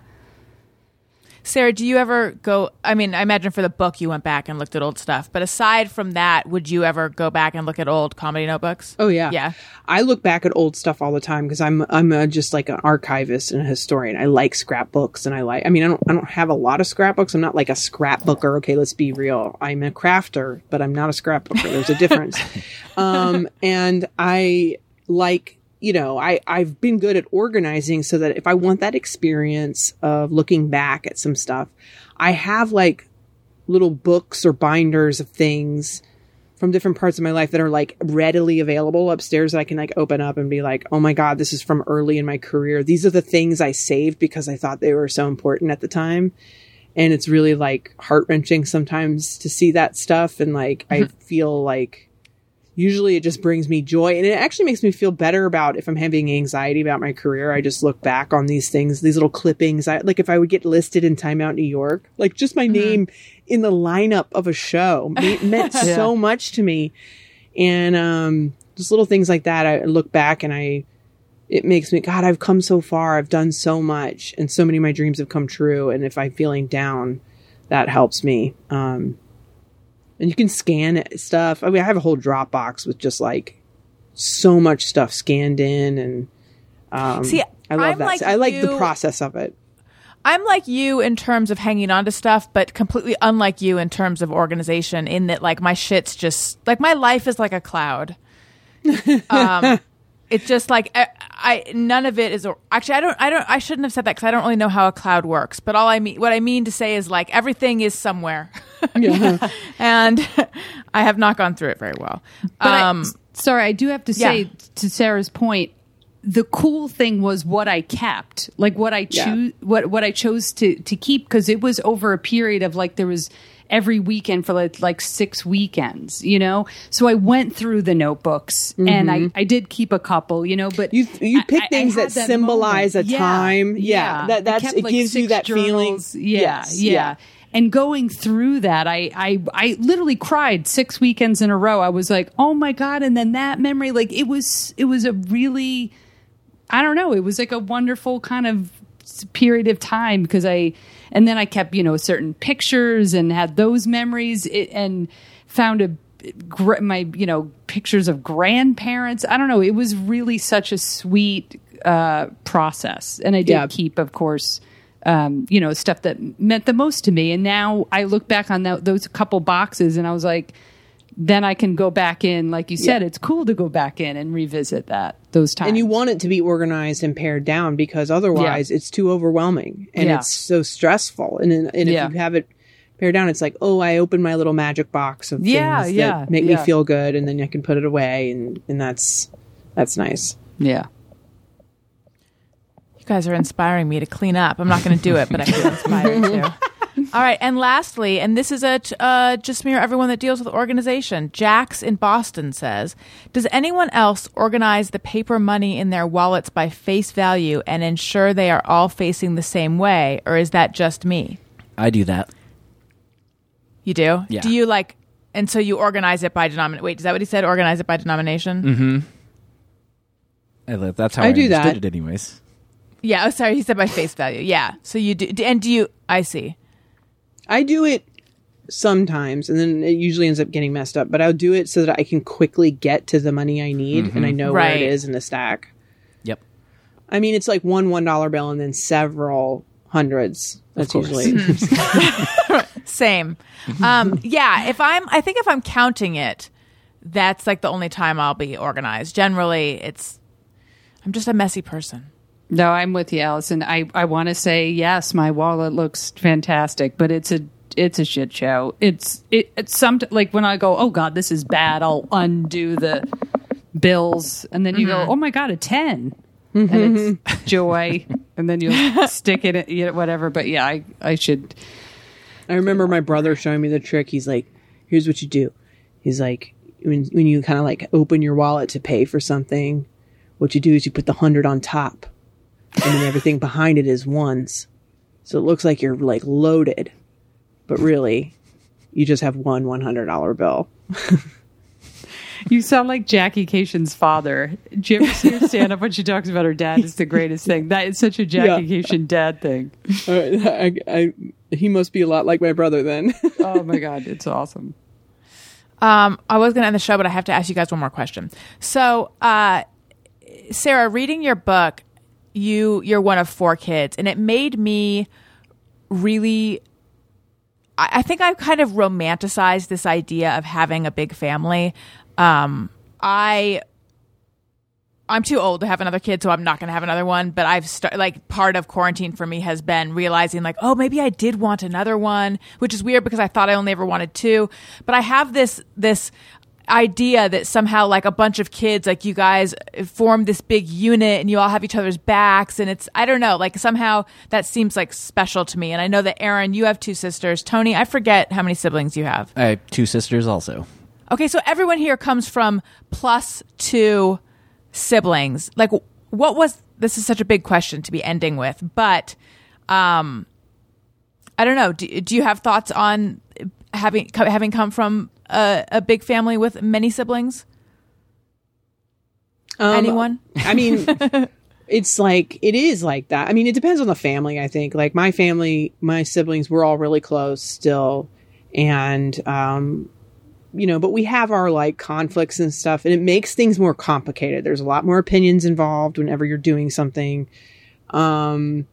Sara, do you ever go? I mean, I imagine for the book you went back and looked at old stuff, but aside from that, would you ever go back and look at old comedy notebooks? Oh yeah, Yeah. I look back at old stuff all the time because I'm I'm uh just like an archivist and a historian. I like scrapbooks and I like. I mean, I don't I don't have a lot of scrapbooks. I'm not like a scrapbooker. Okay, let's be real. I'm a crafter, but I'm not a scrapbooker. There's a difference. [LAUGHS] um, and I like you know I I've been good at organizing so that if I want that experience of looking back at some stuff, I have like little books or binders of things from different parts of my life that are like readily available upstairs that I can like open up and be like, oh my God, this is from early in my career. These are the things I saved because I thought they were so important at the time. And it's really like heart wrenching sometimes to see that stuff. And like, I mm-hmm. feel like usually it just brings me joy and it actually makes me feel better about if I'm having anxiety about my career. I just look back on these things, these little clippings. I like if I would get listed in Time Out New York, like just my name in the lineup of a show [LAUGHS] me- meant so much to me. And um just little things like that. I look back and I it makes me God, I've come so far. I've done so much and so many of my dreams have come true. And if I'm feeling down, that helps me. Um and you can scan stuff. I mean, I have a whole Dropbox with just like so much stuff scanned in, and um, See, I love I'm that. like I like the process of it. I'm like you in terms of hanging on to stuff, but completely unlike you in terms of organization. In that, like my shit's just like my life is like a cloud. [LAUGHS] Um, it's just like I, I none of it is actually I don't I don't I shouldn't have said that because I don't really know how a cloud works. But all I mean what I mean to say is like everything is somewhere, [LAUGHS] and [LAUGHS] I have not gone through it very well. But I- um, sorry, I do have to say Yeah. to Sara's point, the cool thing was what I kept, like what I Yeah. choose, what what I chose to to keep because it was over a period of like there was every weekend for like like six weekends, you know. So I went through the notebooks and I mm-hmm. I did keep a couple, you know. But You you pick I- I things had that, symbolize moment. a Yeah, time. Yeah, yeah. that that's kept, it like, gives you that feeling. Yeah, Yes, yeah. And going through that, I, I I literally cried six weekends in a row. I was like, oh my god! And then that memory, like it was, it was a really, I don't know, it was like a wonderful kind of period of time because I, and then I kept you know certain pictures and had those memories it, and found a my you know pictures of grandparents. I don't know. It was really such a sweet uh, process, and I did Yeah. keep, of course, um, you know, stuff that meant the most to me. And now I look back on that, those couple boxes, and I was like, then I can go back in, like you said, Yeah. it's cool to go back in and revisit that those times. and you want it to be organized and pared down because otherwise it's too overwhelming and Yeah. it's so stressful. And, and if Yeah. you have it pared down, it's like, oh, I opened my little magic box of Yeah, things yeah, that make yeah. me feel good, and then I can put it away, and and that's that's nice. yeah. You guys are inspiring me to clean up. I'm not going to do it, but I feel inspired [LAUGHS] to. All right, and lastly, and this is a t- uh, just mere everyone that deals with organization. Jax in Boston says, "Does anyone else organize the paper money in their wallets by face value and ensure they are all facing the same way, or is that just me?" I do that. You do? Yeah. Do you like? And so you organize it by denomination. Wait, is that what he said? Organize it by denomination? I li- That's how I I, do understood that. it, anyways. Yeah. Oh, sorry. He said by face value. Yeah. So you do. And do you? I see. I do it sometimes, and then it usually ends up getting messed up. But I'll do it so that I can quickly get to the money I need, and I know where it is in the stack. Yep. I mean, it's like one one dollar bill and then several hundreds. That's usually [LAUGHS] [LAUGHS] Same. Um, yeah, if I'm, I think if I'm counting it, that's like the only time I'll be organized. Generally, it's, I'm just a messy person. No, I'm with you, Allison. I, I want to say yes, my wallet looks fantastic, but it's a it's a shit show. It's it it's some like when I go, oh god, this is bad. I'll undo the bills, and then you go, mm-hmm. oh my god, a 10 and mm-hmm. it's mm-hmm. [LAUGHS] joy, and then you stick it, in, you know, whatever. But yeah, I I should. I remember my brother showing me the trick. He's like, here's what you do. He's like, when, when you kind of like open your wallet to pay for something, what you do is you put the hundred on top and then everything behind it is ones. So it looks like you're like loaded, but really you just have one $100 bill. [LAUGHS] You sound like Jackie Kashian's father. Do you ever see her stand up when she talks about her dad is the greatest thing? That is such a Jackie Yeah. Kashian dad thing. [LAUGHS] I, I, he must be a lot like my brother then. [LAUGHS] Oh my god, it's awesome. Um, I was going to end the show, but I have to ask you guys one more question. So, uh, Sara, reading your book, you you're one of four kids, and it made me really. I, I think I've kind of romanticized this idea of having a big family. Um, I I'm too old to have another kid, so I'm not going to have another one. But I've started like part of quarantine for me has been realizing like, oh, maybe I did want another one, which is weird because I thought I only ever wanted two. But I have this this idea that somehow like a bunch of kids like you guys form this big unit and you all have each other's backs and it's I don't know like somehow that seems like special to me and I know that Erin you have two sisters Tony I forget how many siblings you have I have two sisters also. Okay, so everyone here comes from plus two siblings. Like, what was this? Is such a big question to be ending with, but um, I don't know. Do, do you have thoughts on having having come from a, a big family with many siblings? Um, Anyone? I mean, [LAUGHS] it's like it is like that. I mean, it depends on the family. I think like my family, my siblings, we're all really close still, and um, you know, but we have our like conflicts and stuff, and it makes things more complicated. There's a lot more opinions involved whenever you're doing something. Um,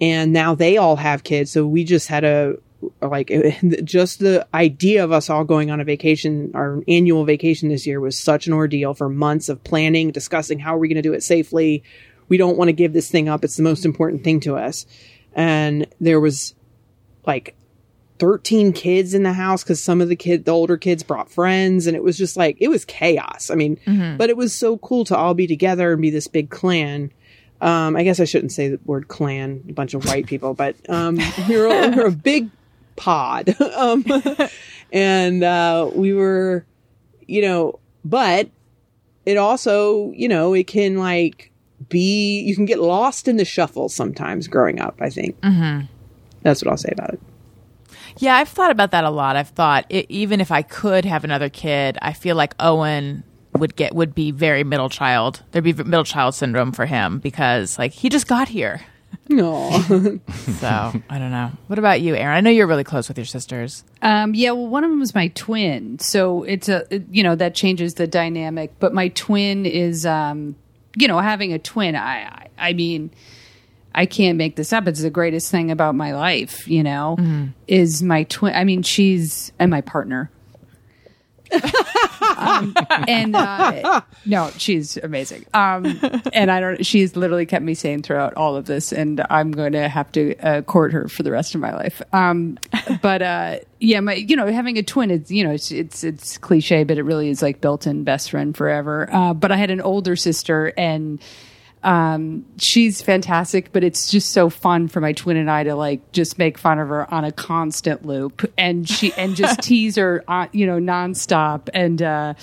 and now they all have kids, so we just had a like it, [LAUGHS] just the idea of us all going on a vacation, our annual vacation this year was such an ordeal for months of planning, discussing how are we going to do it safely. We don't want to give this thing up. It's the most important thing to us. And there was like 13 kids in the house because some of the kid, the older kids brought friends and it was just like, it was chaos. I mean, but it was so cool to all be together and be this big clan. Um, I guess I shouldn't say the word clan, a bunch of white people, but um, we, were, we were a big pod. [LAUGHS] um, and uh, we were, you know, but it also, you know, it can like be, you can get lost in the shuffle sometimes growing up, I think. Mm-hmm. That's what I'll say about it. Yeah, I've thought about that a lot. I've thought it, even if I could have another kid, I feel like Owen would get would be very middle child. There'd be middle child syndrome for him because like he just got here. No. So I don't know. What about you, Erin? I know you're really close with your sisters. Um, yeah, well, one of them is my twin, so it's a it- you know that changes the dynamic. But my twin is, um, you know, having a twin. I, I, I mean, I can't make this up. It's the greatest thing about my life. You know, is my twin. I mean, she's and my partner. Um, and uh, no, she's amazing. Um, and I don't. She's literally kept me sane throughout all of this, and I'm going to have to uh, court her for the rest of my life. Um, but uh, yeah, my you know having a twin, it's you know it's it's it's cliche, but it really is like built-in best friend forever. Uh, but I had an older sister, and um, she's fantastic, but it's just so fun for my twin and I to like just make fun of her on a constant loop and she and just [LAUGHS] tease her, uh, you know, nonstop. And, uh,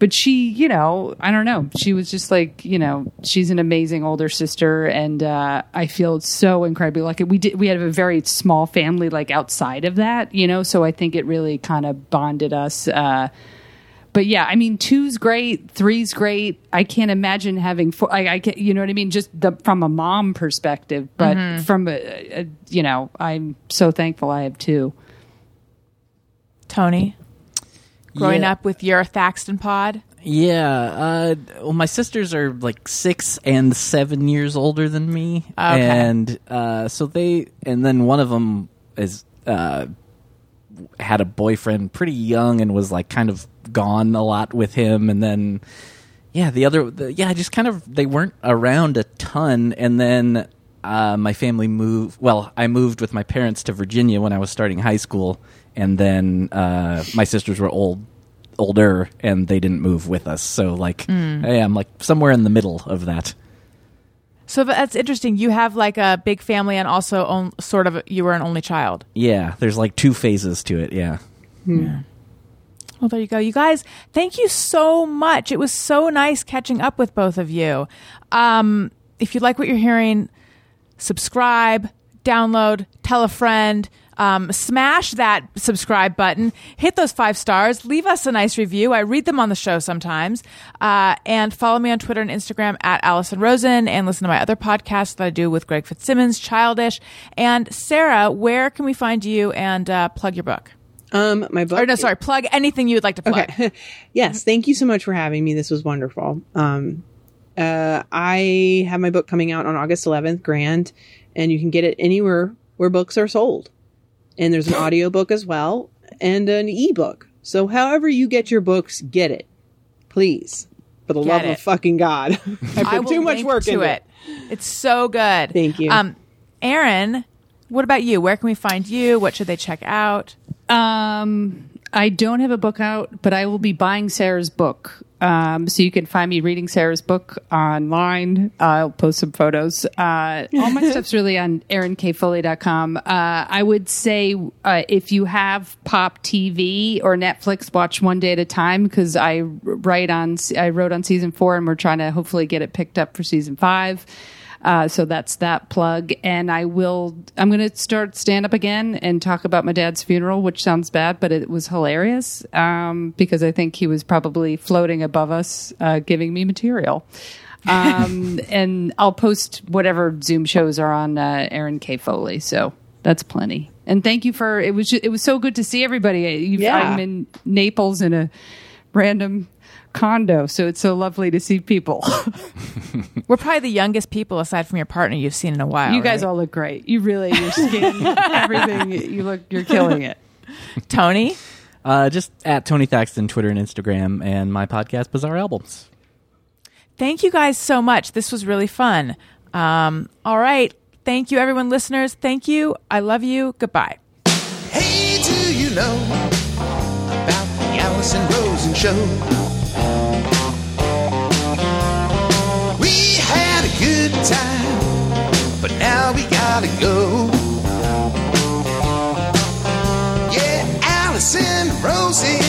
but she, you know, I don't know. She was just like, you know, she's an amazing older sister, and uh, I feel so incredibly lucky. We did, we had a very small family, like outside of that, you know. So I think it really kind of bonded us. Uh, but yeah, I mean, two's great, three's great. I can't imagine having four. I, I can, you know what I mean? Just the, from a mom perspective, but from a, a, you know, I'm so thankful I have two. Tony, growing Yeah. up with your Thaxton pod. Yeah. Uh, well, my sisters are like six and seven years older than me, Okay. and uh, so they, and then one of them is uh, had a boyfriend pretty young and was like kind of gone a lot with him, and then yeah, the other, the, yeah, just kind of they weren't around a ton, and then. Uh, my family moved. Well, I moved with my parents to Virginia when I was starting high school, and then uh, my sisters were old, older, and they didn't move with us. So, like, hey, I'm like somewhere in the middle of that. So that's interesting. You have like a big family, and also own, sort of you were an only child. Yeah, there's like two phases to it. Yeah. Yeah, Well, there you go. You guys, thank you so much. It was so nice catching up with both of you. Um, if you like what you're hearing, subscribe, download, tell a friend. Um, smash that subscribe button, hit those five stars, leave us a nice review. I read them on the show sometimes. Uh, and follow me on Twitter and Instagram at Allison Rosen and listen to my other podcasts that I do with Greg Fitzsimmons, Childish. And Sara, where can we find you and uh, plug your book? Um, my book. Or no, sorry, plug anything you would like to plug. Okay. [LAUGHS] yes. Thank you so much for having me. This was wonderful. Um, uh, I have my book coming out on August 11th, Grand, and you can get it anywhere where books are sold. And there's an [GASPS] audiobook as well and an ebook. So however you get your books, get it. Please. For the Get love it. of fucking God. [LAUGHS] I put I too much work to into it. It's so good. Thank you. Um, Erin, what about you? Where can we find you? What should they check out? Um, I don't have a book out, but I will be buying Sara's book. Um, so you can find me reading Sara's book online. I'll post some photos. Uh, all my [LAUGHS] stuff's really on erinkfoley.com. Uh, I would say uh, if you have Pop TV or Netflix, watch one day at a time because I write on I wrote on season four and we're trying to hopefully get it picked up for season five. Uh, so that's that plug. And I will, I'm going to start stand up again and talk about my dad's funeral, which sounds bad, but it was hilarious um, because I think he was probably floating above us, uh, giving me material. Um, [LAUGHS] and I'll post whatever Zoom shows are on uh, Erin K. Foley. So that's plenty. And thank you for it was ju- it was so good to see everybody. You, Yeah. I'm in Naples in a random condo, so it's so lovely to see people. [LAUGHS] We're probably the youngest people aside from your partner you've seen in a while. You guys right? all look great. You really, your skin, [LAUGHS] everything. You look, you're killing it. Tony. Uh, just at Tony Thaxton, Twitter and Instagram, and my podcast, Bizarre Albums. Thank you guys so much. This was really fun. Um, all right. Thank you, everyone, listeners. Thank you. I love you. Goodbye. Hey, do you know about the Alison Rosen show? time, but now we gotta go. Yeah, Alison, Rosie.